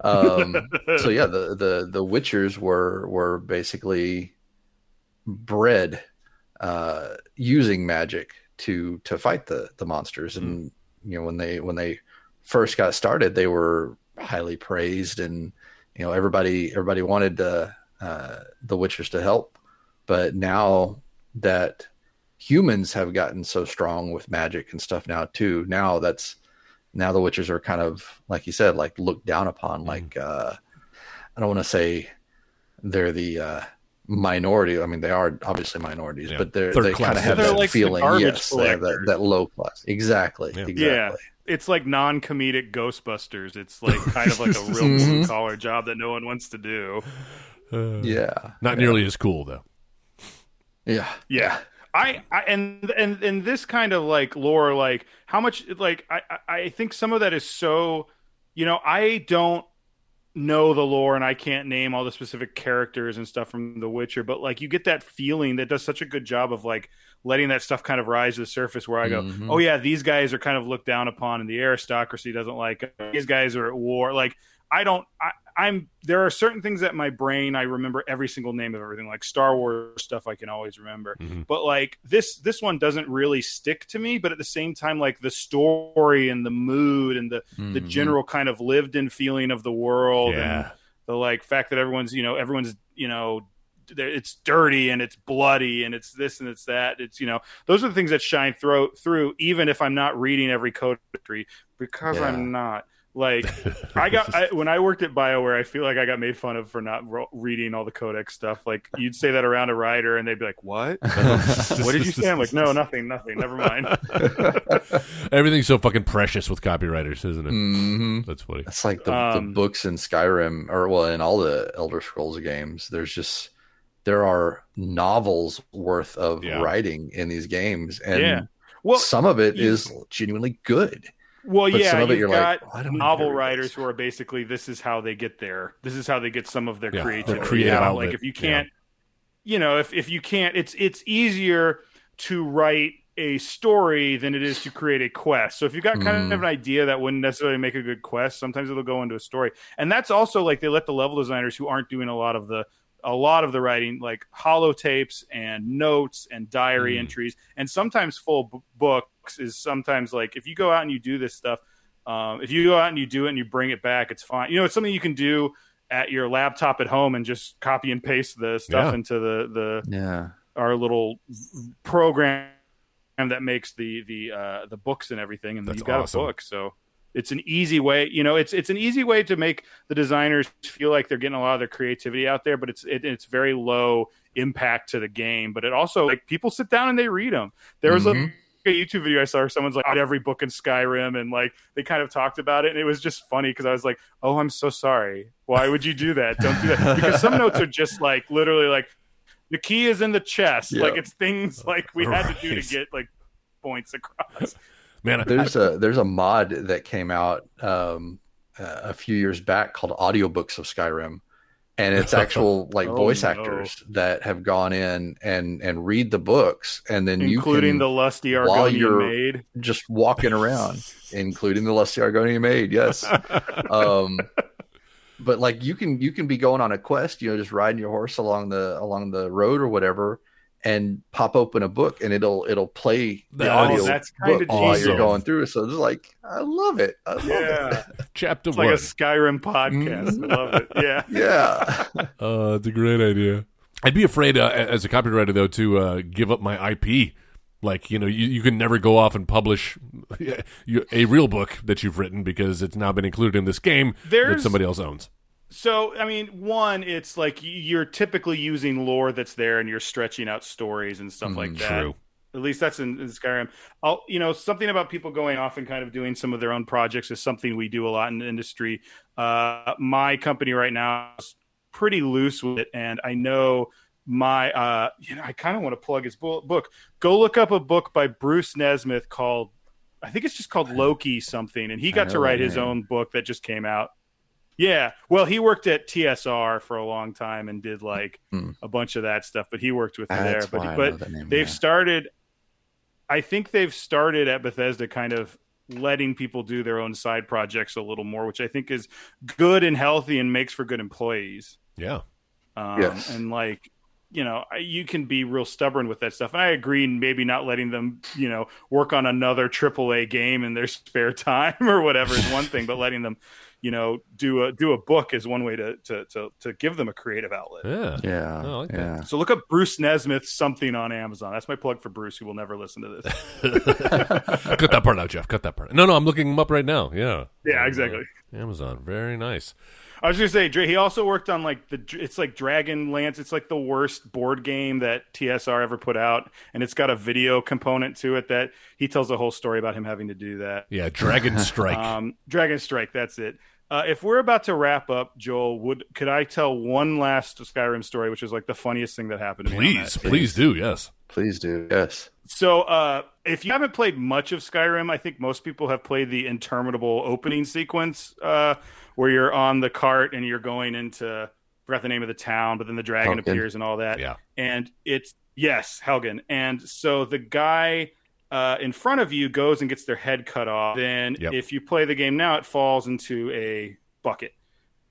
D: Um so yeah the the the witchers were were basically bred uh using magic to to fight the the monsters. And you know when they when they first got started they were highly praised and you know everybody everybody wanted the uh the witchers to help but now that humans have gotten so strong with magic and stuff now too now that's now the witchers are kind of like you said like looked down upon
C: Mhm.
D: like uh i don't want to say they're the uh minority i mean they are obviously minorities
C: Yeah.
D: but they're
C: Third
D: they kind of have
B: They're
D: that
B: like
D: feeling yes they have that, that low class exactly
C: Yeah.
D: exactly
B: It's like non-comedic Ghostbusters. It's like kind of like a real
D: Mhm.
B: blue collar job that no one wants to do.
C: Uh,
D: yeah
C: Not nearly as cool though.
D: yeah
B: Yeah. I, I and and and this kind of like lore, like how much like I I- I think some of that is so, you know, I don't know the lore and I can't name all the specific characters and stuff from The Witcher, but like you get that feeling that does such a good job of like letting that stuff kind of rise to the surface where I go,
D: Mhm.
B: oh yeah, these guys are kind of looked down upon and the aristocracy doesn't like it. these guys are at war. Like I don't I, I'm there are certain things that my brain I remember every single name of everything like Star Wars stuff I can always remember.
C: Mhm.
B: But like this this one doesn't really stick to me, but at the same time like the story and the mood and the the
D: Mhm.
B: general kind of lived in feeling of the world and the like fact that everyone's you know everyone's you know it's dirty and it's bloody and it's this and it's that it's you know those are the things that shine through through even if i'm not reading every code entry because
D: Yeah.
B: i'm not like i got I, when i worked at bioware i feel like i got made fun of for not ro- reading all the codex stuff like you'd say that around a writer and they'd be like what what did you say i'm like no nothing nothing never mind
C: Everything's so fucking precious with copywriters, isn't it?
D: Mhm.
C: That's funny.
D: It's like the,
B: Um,
D: the books in Skyrim, or well, in all the Elder Scrolls games. There's just there are novels worth of
C: Yeah.
D: writing in these games, and
B: Yeah. well
D: some of it
B: you-
D: is genuinely good.
B: Well
D: but
B: yeah you've got
D: like,
B: novel writers
D: this?
B: who are basically this is how they get there. This is how they get some of their
C: Yeah,
B: creativity.
C: creative
B: out.
C: outlet,
B: Like if you can't, you know, if if you can't, it's it's easier to write a story than it is to create a quest. So if you've got kind
D: Mm.
B: of an idea that wouldn't necessarily make a good quest, sometimes it'll go into a story. And that's also like they let the level designers who aren't doing a lot of the a lot of the writing like holotapes and notes and diary
C: Mm.
B: entries and sometimes full b- books is sometimes like if you go out and you do this stuff um, if you go out and you do it and you bring it back it's fine you know it's something you can do at your laptop at home and just copy and paste the stuff
C: Yeah.
B: into the the
D: Yeah,
B: our little program that makes the the uh, the books and everything, and
C: That's
B: you've got
C: awesome.
B: a book. So it's an easy way. You know, it's it's an easy way to make the designers feel like they're getting a lot of their creativity out there, but it's it, it's very low impact to the game. But it also like people sit down and they read them. There was
D: Mhm.
B: a a YouTube video I saw where someone's like, "Read every book in Skyrim, and like they kind of talked about it, and it was just funny because I was like, "Oh, I'm so sorry. Why would you do that? Don't do that." Because some notes are just like literally like the key is in the chest.
D: Yeah.
B: Like it's things like we had to do to get like points across.
C: Man,
D: there's a there's a mod that came out um, uh, a few years back called Audiobooks of Skyrim, and it's actual like
B: Oh,
D: voice
B: no.
D: actors that have gone in and and read the books, and then you
B: including
D: can
B: the lusty Argonian maid.
D: just walking around, including the lusty Argonian maid. Yes. um, but like you can you can be going on a quest, you know, just riding your horse along the along the road or whatever, and pop open a book and it'll it'll play the
C: Oh,
D: audio
B: that's kinda
D: book while
C: awesome.
D: you're going through. So it's like I love it. I love
B: Yeah,
D: it.
C: Chapter
B: one. like a Skyrim podcast. I love it. Yeah.
D: Yeah.
C: Uh, it's a great idea. I'd be afraid uh, as a copywriter though to uh, give up my IP. Like you know, you, you can never go off and publish a real book that you've written because it's now been included in this game that somebody else owns.
B: So, I mean, one, it's like you're typically using lore that's there, and you're stretching out stories and stuff like that.
C: True.
B: At least that's in, in Skyrim. I'll, you know, something about people going off and kind of doing some of their own projects is something we do a lot in the industry. Uh, my company right now is pretty loose with it, and I know my, uh, you know, I kind of want to plug his book. Go look up a book by Bruce Nesmith called, I think it's just called Loki something, and he got to write his own book that just came out. Yeah, well, he worked at TSR for a long time and did like
D: Hmm.
B: a bunch of that stuff, but he worked with me there.
D: That's why I
B: But but
D: that name,
B: they've
D: yeah.
B: started. I think they've started at Bethesda, kind of letting people do their own side projects a little more, which I think is good and healthy and makes for good employees.
C: Yeah.
B: Um,
D: Yes.
B: And like, you know, you can be real stubborn with that stuff. And I agree, maybe not letting them, you know, work on another AAA game in their spare time or whatever is one thing, but letting them, you know, do a do a book is one way to to to, to give them a creative outlet.
C: Yeah.
D: Yeah.
C: I like
D: yeah.
B: So look up Bruce Nesmith something on Amazon. That's my plug for Bruce, who will never listen to this.
C: Cut that part out, Jeff. Cut that part. No, no, I'm looking him up right now. Yeah.
B: Yeah, exactly.
C: Amazon. Very nice.
B: I was gonna say Dra- he also worked on like the it's like Dragon Dragonlance. It's like the worst board game that TSR ever put out, and it's got a video component to it that he tells a whole story about him having to do that.
C: Yeah. Dragon Strike.
B: Um, Dragon Strike, that's it. Uh, if we're about to wrap up, Joel, would could I tell one last Skyrim story, which is like the funniest thing that happened to me?
C: please,
B: that?
C: please do. Yes.
D: Please do. Yes.
B: So, uh, if you haven't played much of Skyrim, I think most people have played the interminable opening sequence uh, where you're on the cart and you're going into forgot the name of the town, but then the dragon
D: Helgen.
B: appears and all that.
C: Yeah.
B: And it's yes, Helgen. And so the guy uh, in front of you goes and gets their head cut off. Then,
C: Yep.
B: if you play the game now, it falls into a bucket.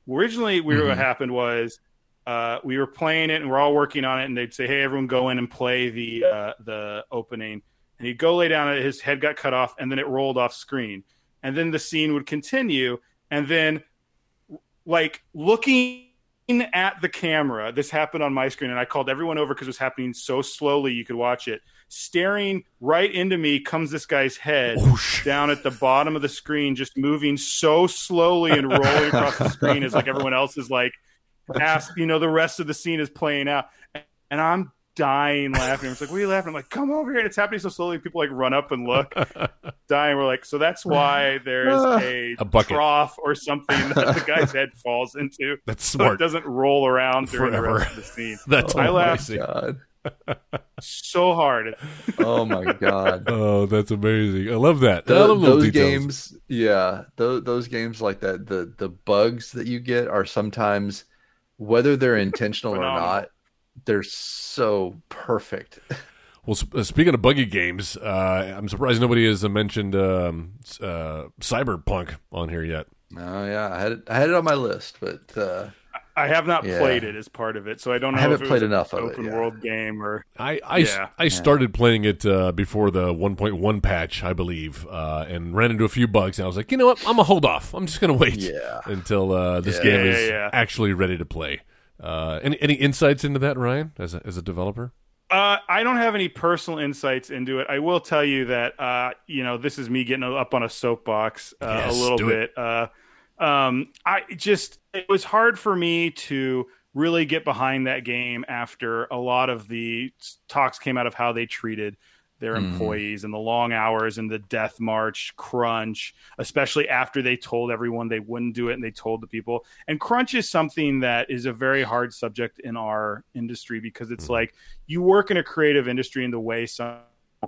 B: Originally, we what
D: Mhm.
B: happened was uh, we were playing it and we're all working on it, and they'd say, "Hey, everyone, go in and play the uh, the opening." And he'd go lay down, and his head got cut off, and then it rolled off screen, and then the scene would continue, and then like looking at the camera, this happened on my screen, and I called everyone over because it was happening so slowly you could watch it. Staring right into me comes this guy's head oh,
C: Whoosh.
B: down at the bottom of the screen, just moving so slowly and rolling across the screen as like everyone else is like ask you know the rest of the scene is playing out and i'm dying laughing it's like what are you laughing i'm like come over here and it's happening so slowly people like run up and look dying we're like so that's why there's ah. a,
C: A bucket.
B: trough or something that the guy's head falls into
C: That's
B: so
C: smart.
B: it doesn't roll around during the
C: Forever.
B: rest of the scene
C: That's
B: I laughed.
C: amazing.
D: God.
B: so hard
D: Oh my God.
C: Oh, that's amazing. I love that. I love
D: those
C: details.
D: games, yeah, those, those games like that, the the bugs that you get are sometimes, whether they're intentional or not, they're so perfect.
C: Well, uh, speaking of buggy games, uh, I'm surprised nobody has uh, mentioned um, s- uh, Cyberpunk on here yet.
D: Oh yeah, I had it, I had it on my list, but uh,
B: i have not
D: Yeah.
B: played it as part of it so i don't know
D: I haven't
B: if it
D: played
B: was an
D: enough of it,
B: open
D: yeah.
B: world game or
C: I I, s-
B: Yeah.
C: I started playing it uh, before the 1.1 patch, I believe, uh, and ran into a few bugs. And I was like, you know what? I'm gonna hold off. I'm just gonna wait
D: Yeah.
C: until uh, this
D: Yeah.
C: game
B: Yeah,
C: is
B: yeah, yeah.
C: actually ready to play. Uh, any any insights into that, Ryan, as a, as a developer?
B: Uh, I don't have any personal insights into it. I will tell you that uh, you know this is me getting up on a soapbox uh,
C: Yes,
B: a little bit. Uh, um, I just it was hard for me to really get behind that game after a lot of the talks came out of how they treated their
D: Mhm.
B: employees and the long hours and the death march crunch especially after they told everyone they wouldn't do it and they told the people and crunch is something that is a very hard subject in our industry because it's
C: Mhm.
B: like you work in a creative industry and the way some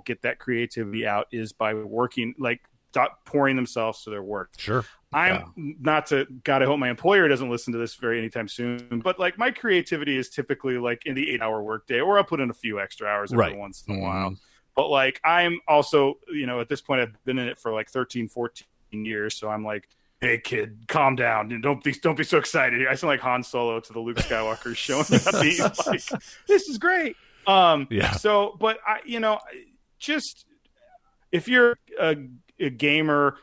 B: get that creativity out is by working like dot- pouring themselves to their work
C: Sure.
B: I'm
D: Yeah.
B: not to God. I hope my employer doesn't listen to this very anytime soon. But like my creativity is typically like in the eight hour workday, or I'll put in a few extra hours every
C: Right.
B: once in a
D: Mhm.
B: while. But like I'm also, you know, at this point I've been in it for like 13, 14 years, so I'm like, hey kid, calm down. Don't be don't be so excited. I sound like Han Solo to the Luke Skywalker showing up like, this is great. Um
C: Yeah.
B: so but I you know, just if you're a, a gamer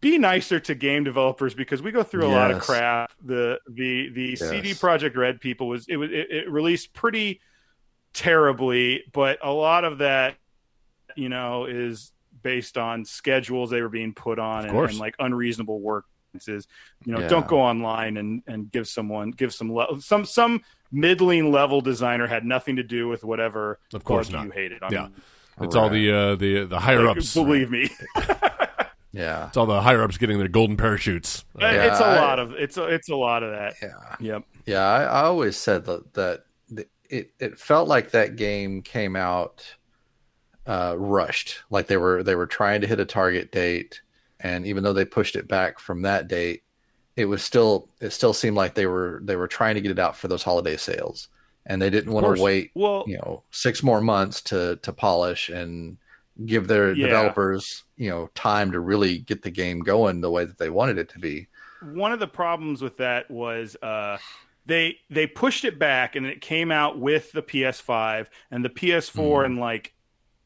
B: be nicer to game developers because we go through a lot of crap. The the the CD
D: Yes.
B: Projekt Red people was it was it, it released pretty terribly, but a lot of that, you know, is based on schedules they were being put on and, and like unreasonable work. Is you know,
D: Yeah.
B: don't go online and and give someone give some le- some some middling level designer had nothing to do with whatever
C: Of course
B: bug
C: not.
B: you hated. I
C: Yeah.
B: mean,
C: It's all the uh, the the higher
B: like,
C: ups.
B: believe me.
D: Yeah.
C: It's all the higher ups getting their golden parachutes. Uh,
D: Yeah,
B: it's a
D: I-
B: lot of it's a, it's a lot of that.
D: Yeah.
B: Yep.
D: Yeah, I, I always said that that it it felt like that game came out uh, rushed, like they were they were trying to hit a target date, and even though they pushed it back from that date, it was still it still seemed like they were they were trying to get it out for those holiday sales, and they didn't want to wait
B: Well,
D: you know six more months to to polish and give their
B: Yeah.
D: developers you know time to really get the game going the way that they wanted it to be.
B: one of the problems with that was uh, they they pushed it back and it came out with the PS5 and the PS4
D: Mhm.
B: and like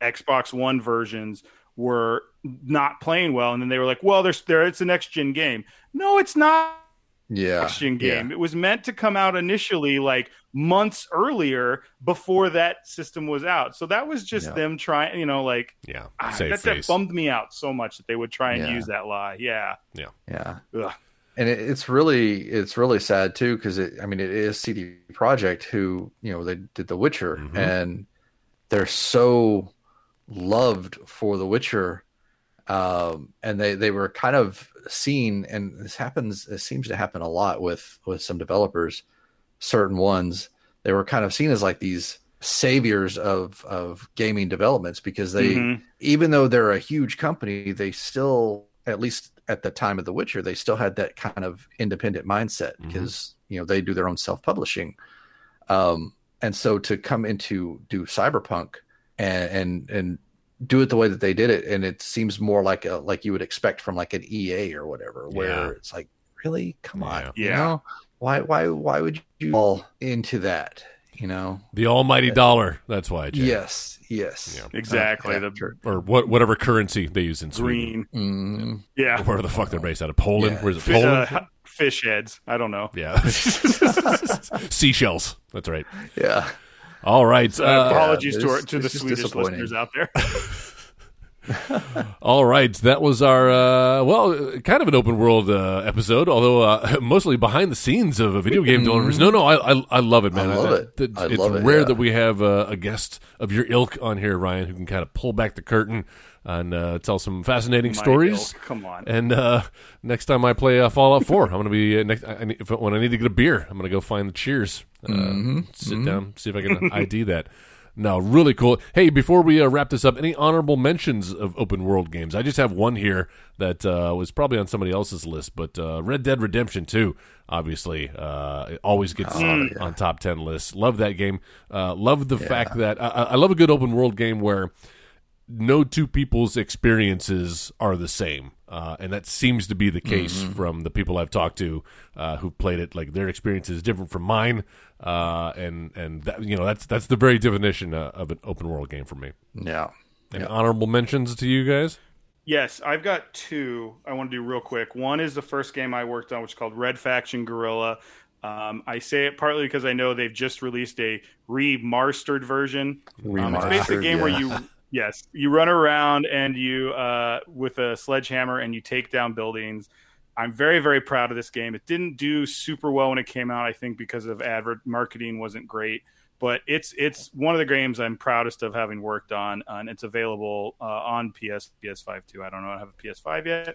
B: Xbox One versions were not playing well and then they were like, well, there's there it's a next gen game. No, it's not
D: Yeah,
B: next gen
D: yeah.
B: game. It was meant to come out initially like months earlier before that system was out. So that was just
D: Yeah.
B: them trying, you know, like
C: yeah.
B: ah,
C: Save
B: that, that bummed me out so much that they would try and
D: Yeah.
B: use that lie. Yeah.
D: Yeah.
B: Ugh.
D: and it, it's really it's really sad too because it i mean it is CD Projekt who you know they did the witcher
C: Mhm.
D: and they're so loved for the witcher um and they they were kind of seen and this happens it seems to happen a lot with with some developers certain ones. They were kind of seen as like these saviors of of gaming developments because they
B: Mhm.
D: even though they're a huge company, they still, at least at the time of The Witcher, they still had that kind of independent mindset because you know they do their own self publishing, um, and so to come into do Cyberpunk and and and do it the way that they did it, and it seems more like a like you would expect from like an EA or whatever, where
C: Yeah.
D: it's like, really, come on,
C: Yeah.
D: you know, why why why would you fall into that, you know?
C: The almighty dollar. That's why. Jay.
D: Yes, yes,
C: Yeah.
B: Exactly.
D: Uh,
B: the.
C: Or what? Whatever currency they use in Sweden.
B: green.
D: Mm.
B: Yeah.
C: Where the fuck they're based out of Poland?
D: Yeah.
C: Where's it?
B: Fi-
C: Poland.
B: uh, fish heads. I don't know.
C: yeah. Seashells. That's right.
D: Yeah.
C: All right.
B: Uh, apologies
D: it's-
B: to, our, to the Swedish listeners out there.
C: All right, that was our uh, well, kind of an open world uh, episode, although uh, mostly behind the scenes of a video game developers. No, no, I, I, I love it, man.
D: Mm-hmm. I love it.
C: it's
D: I
C: it's
D: love it,
C: rare
D: yeah.
C: that we have uh, a guest of your ilk on here, Ryan, who can kind of pull back the curtain and uh, tell some fascinating
B: My
C: stories.
B: ilk, Come on.
C: And uh, next time I play uh, Fallout Four, I'm going to be uh, next. I, I need- if, when I need to get a beer, I'm going to go find the Cheers. Uh,
D: Mm-hmm.
C: Sit down, see if I can ID that. No, really cool. Hey, before we uh, wrap this up, any honorable mentions of open world games? I just have one here that uh, was probably on somebody else's list, but uh, Red Dead Redemption Two, obviously, uh, it always gets
D: Oh,
C: on top ten lists. Love that game. Uh, love the fact that I I love a good open world game where no two people's experiences are the same. Uh, and that seems to be the case
D: Mm-hmm.
C: from the people I've talked to uh, who played it. Like their experience is different from mine, uh, and and that, you know that's that's the very definition uh, of an open world game for me.
D: Yeah.
C: And honorable mentions to you guys.
B: Yes, I've got two I want to do real quick. One is the first game I worked on, which is called Red Faction Guerrilla. Um, I say it partly because I know they've just released a remastered version. Um, it's basically a
D: Remastered,
B: game where you, yes, you run around and you uh, with a sledgehammer and you take down buildings. I'm very very proud of this game. It didn't do super well when it came out, I think, because of advert marketing wasn't great. But it's it's one of the games I'm proudest of having worked on, and it's available uh, on PS PS5 too. I don't know, I have a PS5 yet.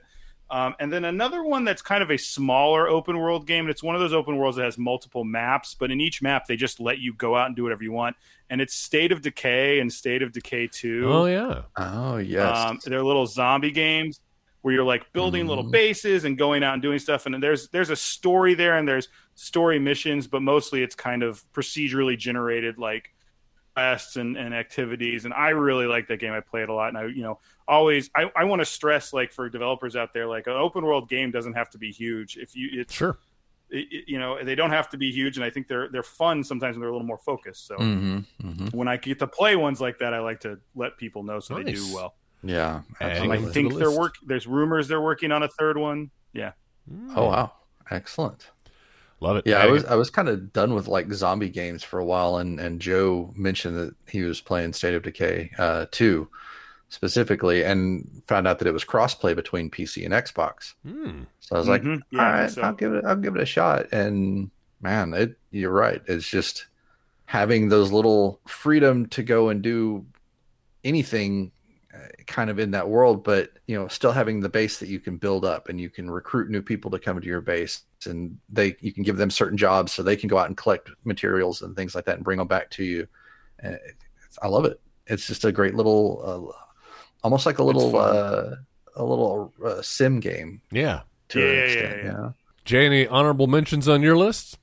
B: Um, and then another one that's kind of a smaller open world game. And it's one of those open worlds that has multiple maps, but in each map they just let you go out and do whatever you want. And it's State of Decay and State of Decay Two.
C: Oh yeah,
D: Oh yes.
B: Um, they're little zombie games where you're like building mm. little bases and going out and doing stuff. And there's there's a story there and there's story missions, but mostly it's kind of procedurally generated like quests and, and activities. And I really like that game. I play it a lot, and I you know always I, I want to stress like for developers out there, like an open world game doesn't have to be huge. If you it's
C: sure
B: it, you know they don't have to be huge and i think they're they're fun sometimes when they're a little more focused so
D: mm-hmm, mm-hmm.
B: when i get to play ones like that i like to let people know so nice. they do well
D: yeah
B: i think the they're work there's rumors they're working on a third one yeah
D: oh wow excellent
C: love it
D: yeah i was i was kind of done with like zombie games for a while and and joe mentioned that he was playing state of decay uh 2 specifically and found out that it was crossplay between PC and Xbox.
C: Mm.
D: So I was mm-hmm. like, yeah, all right, so. I'll give it I'll give it a shot. And man, it you're right. It's just having those little freedom to go and do anything kind of in that world but you know still having the base that you can build up and you can recruit new people to come to your base and they you can give them certain jobs so they can go out and collect materials and things like that and bring them back to you and i love it it's just a great little uh, almost like a little uh, a little uh, sim game.
C: Yeah.
B: To yeah, extent, yeah, yeah.
C: Jay, any honorable mentions on your list?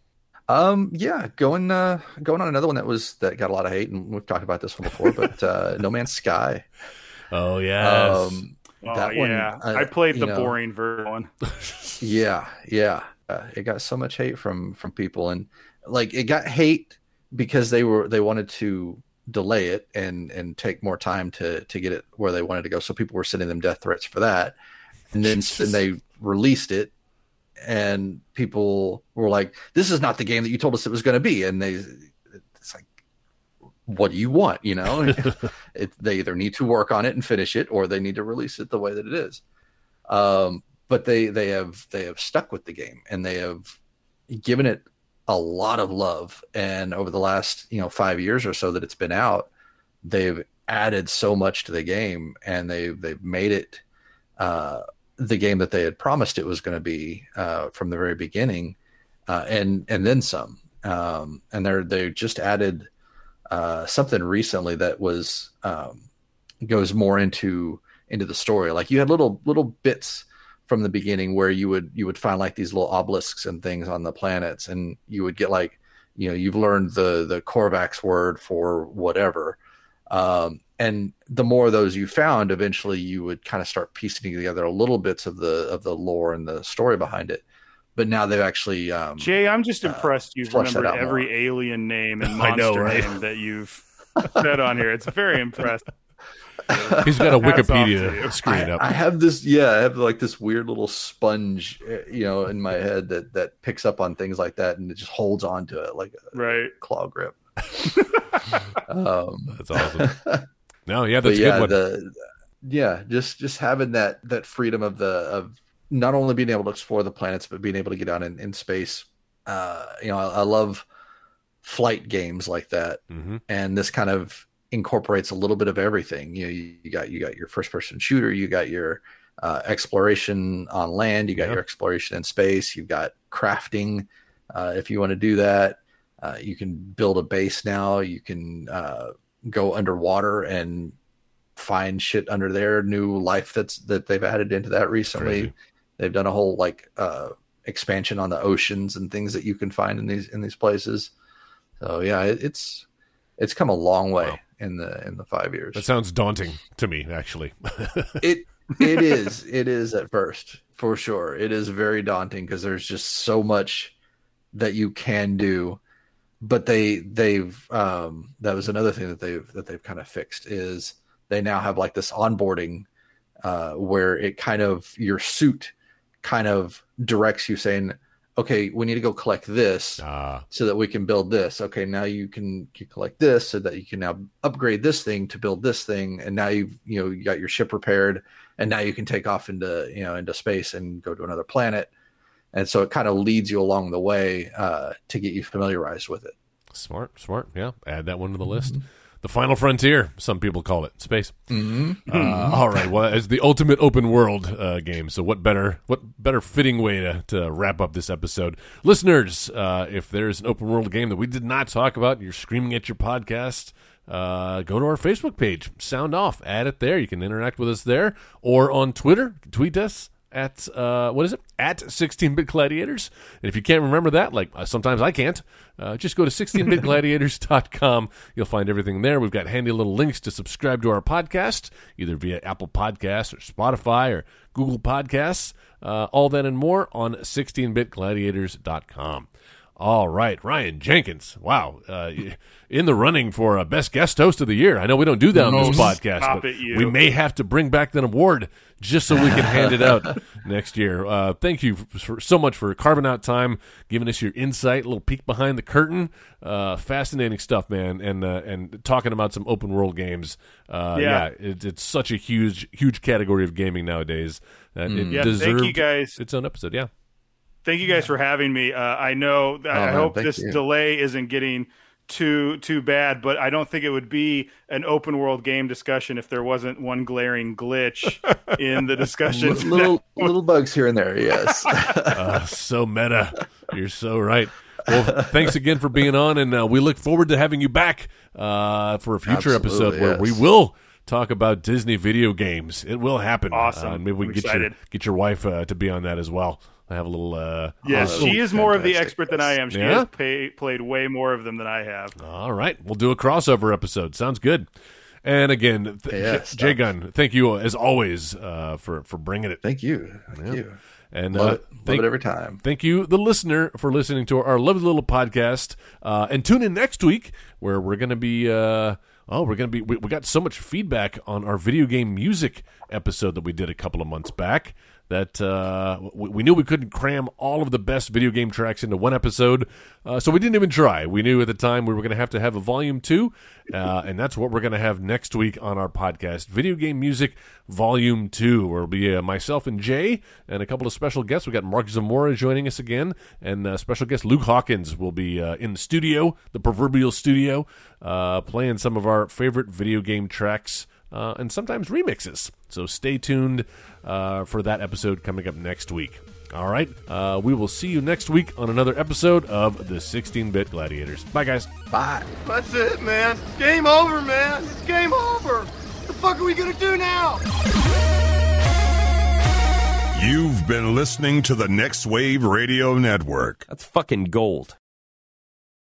D: Um, yeah, going uh, going on another one that was that got a lot of hate, and we've talked about this one before, but uh, No Man's Sky.
C: Oh yeah.
B: Um, oh, that one, yeah. Uh, I played the know, boring version
D: yeah, yeah. Uh, it got so much hate from from people, and like it got hate because they were they wanted to delay it and and take more time to to get it where they wanted to go. So people were sending them death threats for that, and then and they released it, and people were like, "This is not the game that you told us it was going to be," and they it's like. What do you want? You know, it, they either need to work on it and finish it, or they need to release it the way that it is. Um, but they they have they have stuck with the game and they have given it a lot of love and over the last you know five years or so that it's been out they've added so much to the game and they've they've made it uh, the game that they had promised it was going to be uh, from the very beginning uh, and and then some um, and they're they just added uh, something recently that was um, goes more into into the story. Like you had little little bits from the beginning where you would you would find like these little obelisks and things on the planets and you would get like you know you've learned the the Korvax word for whatever. Um, and the more of those you found eventually you would kind of start piecing together little bits of the of the lore and the story behind it but now they've actually um,
B: Jay I'm just uh, impressed uh, you've remembered every more. alien name and monster know, right? name that you've said on here it's very impressive
C: He's got a Wikipedia screen up.
D: I have this, yeah, I have like this weird little sponge, eh, you know, in my head that that picks up on things like that and it just holds on to it like a
B: right
D: claw grip. um,
C: that's awesome. No, yeah, that's yeah, good
D: the, yeah, just just having that that freedom of the of not only being able to explore the planets but being able to get out in, in space. Uh, you know, I, I love flight games like that,
C: mm-hmm.
D: and this kind of incorporates a little bit of everything. You know, you, you got you got your first person shooter, you got your uh, exploration on land, you got your exploration in space, you've got crafting. Uh, if you want to do that, uh, you can build a base now. You can uh, go underwater and find shit under there. New life that's that they've added into that recently. Crazy. They've done a whole like uh, expansion on the oceans and things that you can find in these in these places. So yeah, it, it's it's come a long way. Wow in the in the five years.
C: That sounds daunting to me, actually.
D: it it is it is at first for sure. It is very daunting because there's just so much that you can do. But they they've um, that was another thing that they've that they've kind of fixed is they now have like this onboarding uh, where it kind of your suit kind of directs you saying okay, we need to go collect this
C: ah.
D: so that we can build this. Okay, now you can, you collect this so that you can now upgrade this thing to build this thing, and now you've you know you got your ship repaired, and now you can take off into you know into space and go to another planet. And so it kind of leads you along the way uh, to get you familiarized with it.
C: Smart, smart. Yeah, add that one to the list. Mm-hmm the final frontier some people call it. Space.
D: Mm-hmm.
C: uh, all right well it's the ultimate open world uh, game so what better what better fitting way to, to wrap up this episode? Listeners uh, if there's an open world game that we did not talk about you're screaming at your podcast uh, go to our Facebook page, Sound Off, add it there. You can interact with us there, or on Twitter, tweet us at uh, what is it? At 16-bit gladiators. And if you can't remember that like uh, sometimes i can't uh, just go to 16bitgladiators.com you'll find everything there. We've got handy little links to subscribe to our podcast either via apple podcasts or spotify or google podcasts uh, all that and more on 16bitgladiators.com all right, Ryan Jenkins. Wow, uh, in the running for uh, best guest host of the year. I know we don't do that on this podcast, but
B: it,
C: we may have to bring back that award just so we can hand it out next year. Uh, thank you for, so much for carving out time, giving us your insight, a little peek behind the curtain. Uh, fascinating stuff, man, and uh, and talking about some open world games. Uh, yeah, yeah it, it's such a huge huge category of gaming nowadays that mm. it
B: yeah,
C: deserved
B: thank you guys.
C: its own episode. Yeah.
B: Thank you guys for having me. Uh, I know. Oh, I man, hope this you. delay isn't getting too too bad, but I don't think it would be an open world game discussion if there wasn't one glaring glitch in the discussion.
D: little little bugs here and there, yes.
C: uh, so meta. You're so right. Well, thanks again for being on, and uh, we look forward to having you back uh, for a future Absolutely, episode where yes. we will talk about Disney video games. It will happen.
B: Awesome.
C: Uh, maybe we can get your get your wife uh, to be on that as well. I have a little. Uh,
B: yeah, she is more of the expert than I am. She yeah? has pay, played way more of them than I have.
C: All right, we'll do a crossover episode. Sounds good. And again, th- yeah, J Gun, thank you as always uh, for for bringing it.
D: Thank you. Thank yeah. you.
C: And
D: love,
C: uh,
D: it. Thank, love it every time.
C: Thank you, the listener, for listening to our lovely little podcast. Uh, and tune in next week where we're going to be. Uh, oh, we're going to be. We, we got so much feedback on our video game music episode that we did a couple of months back that uh, we, knew we couldn't cram all of the best video game tracks into one episode, uh, so we didn't even try. We knew at the time we were going to have to have a volume two, uh, and that's what we're going to have next week on our podcast, Video Game Music Volume Two, where it'll be uh, myself and Jay and a couple of special guests. We got Mark Zamora joining us again, and uh, special guest Luke Hawkins will be uh, in the studio, the proverbial studio, playing some of our favorite video game tracks uh, and sometimes remixes. So stay tuned uh, for that episode coming up next week. All right, uh, we will see you next week on another episode of the 16 Bit Gladiators. Bye, guys.
D: Bye.
E: That's it, man. Game over, man. It's game over. What the fuck are we going to do now?
A: You've been listening to the Next Wave Radio Network.
F: That's fucking gold.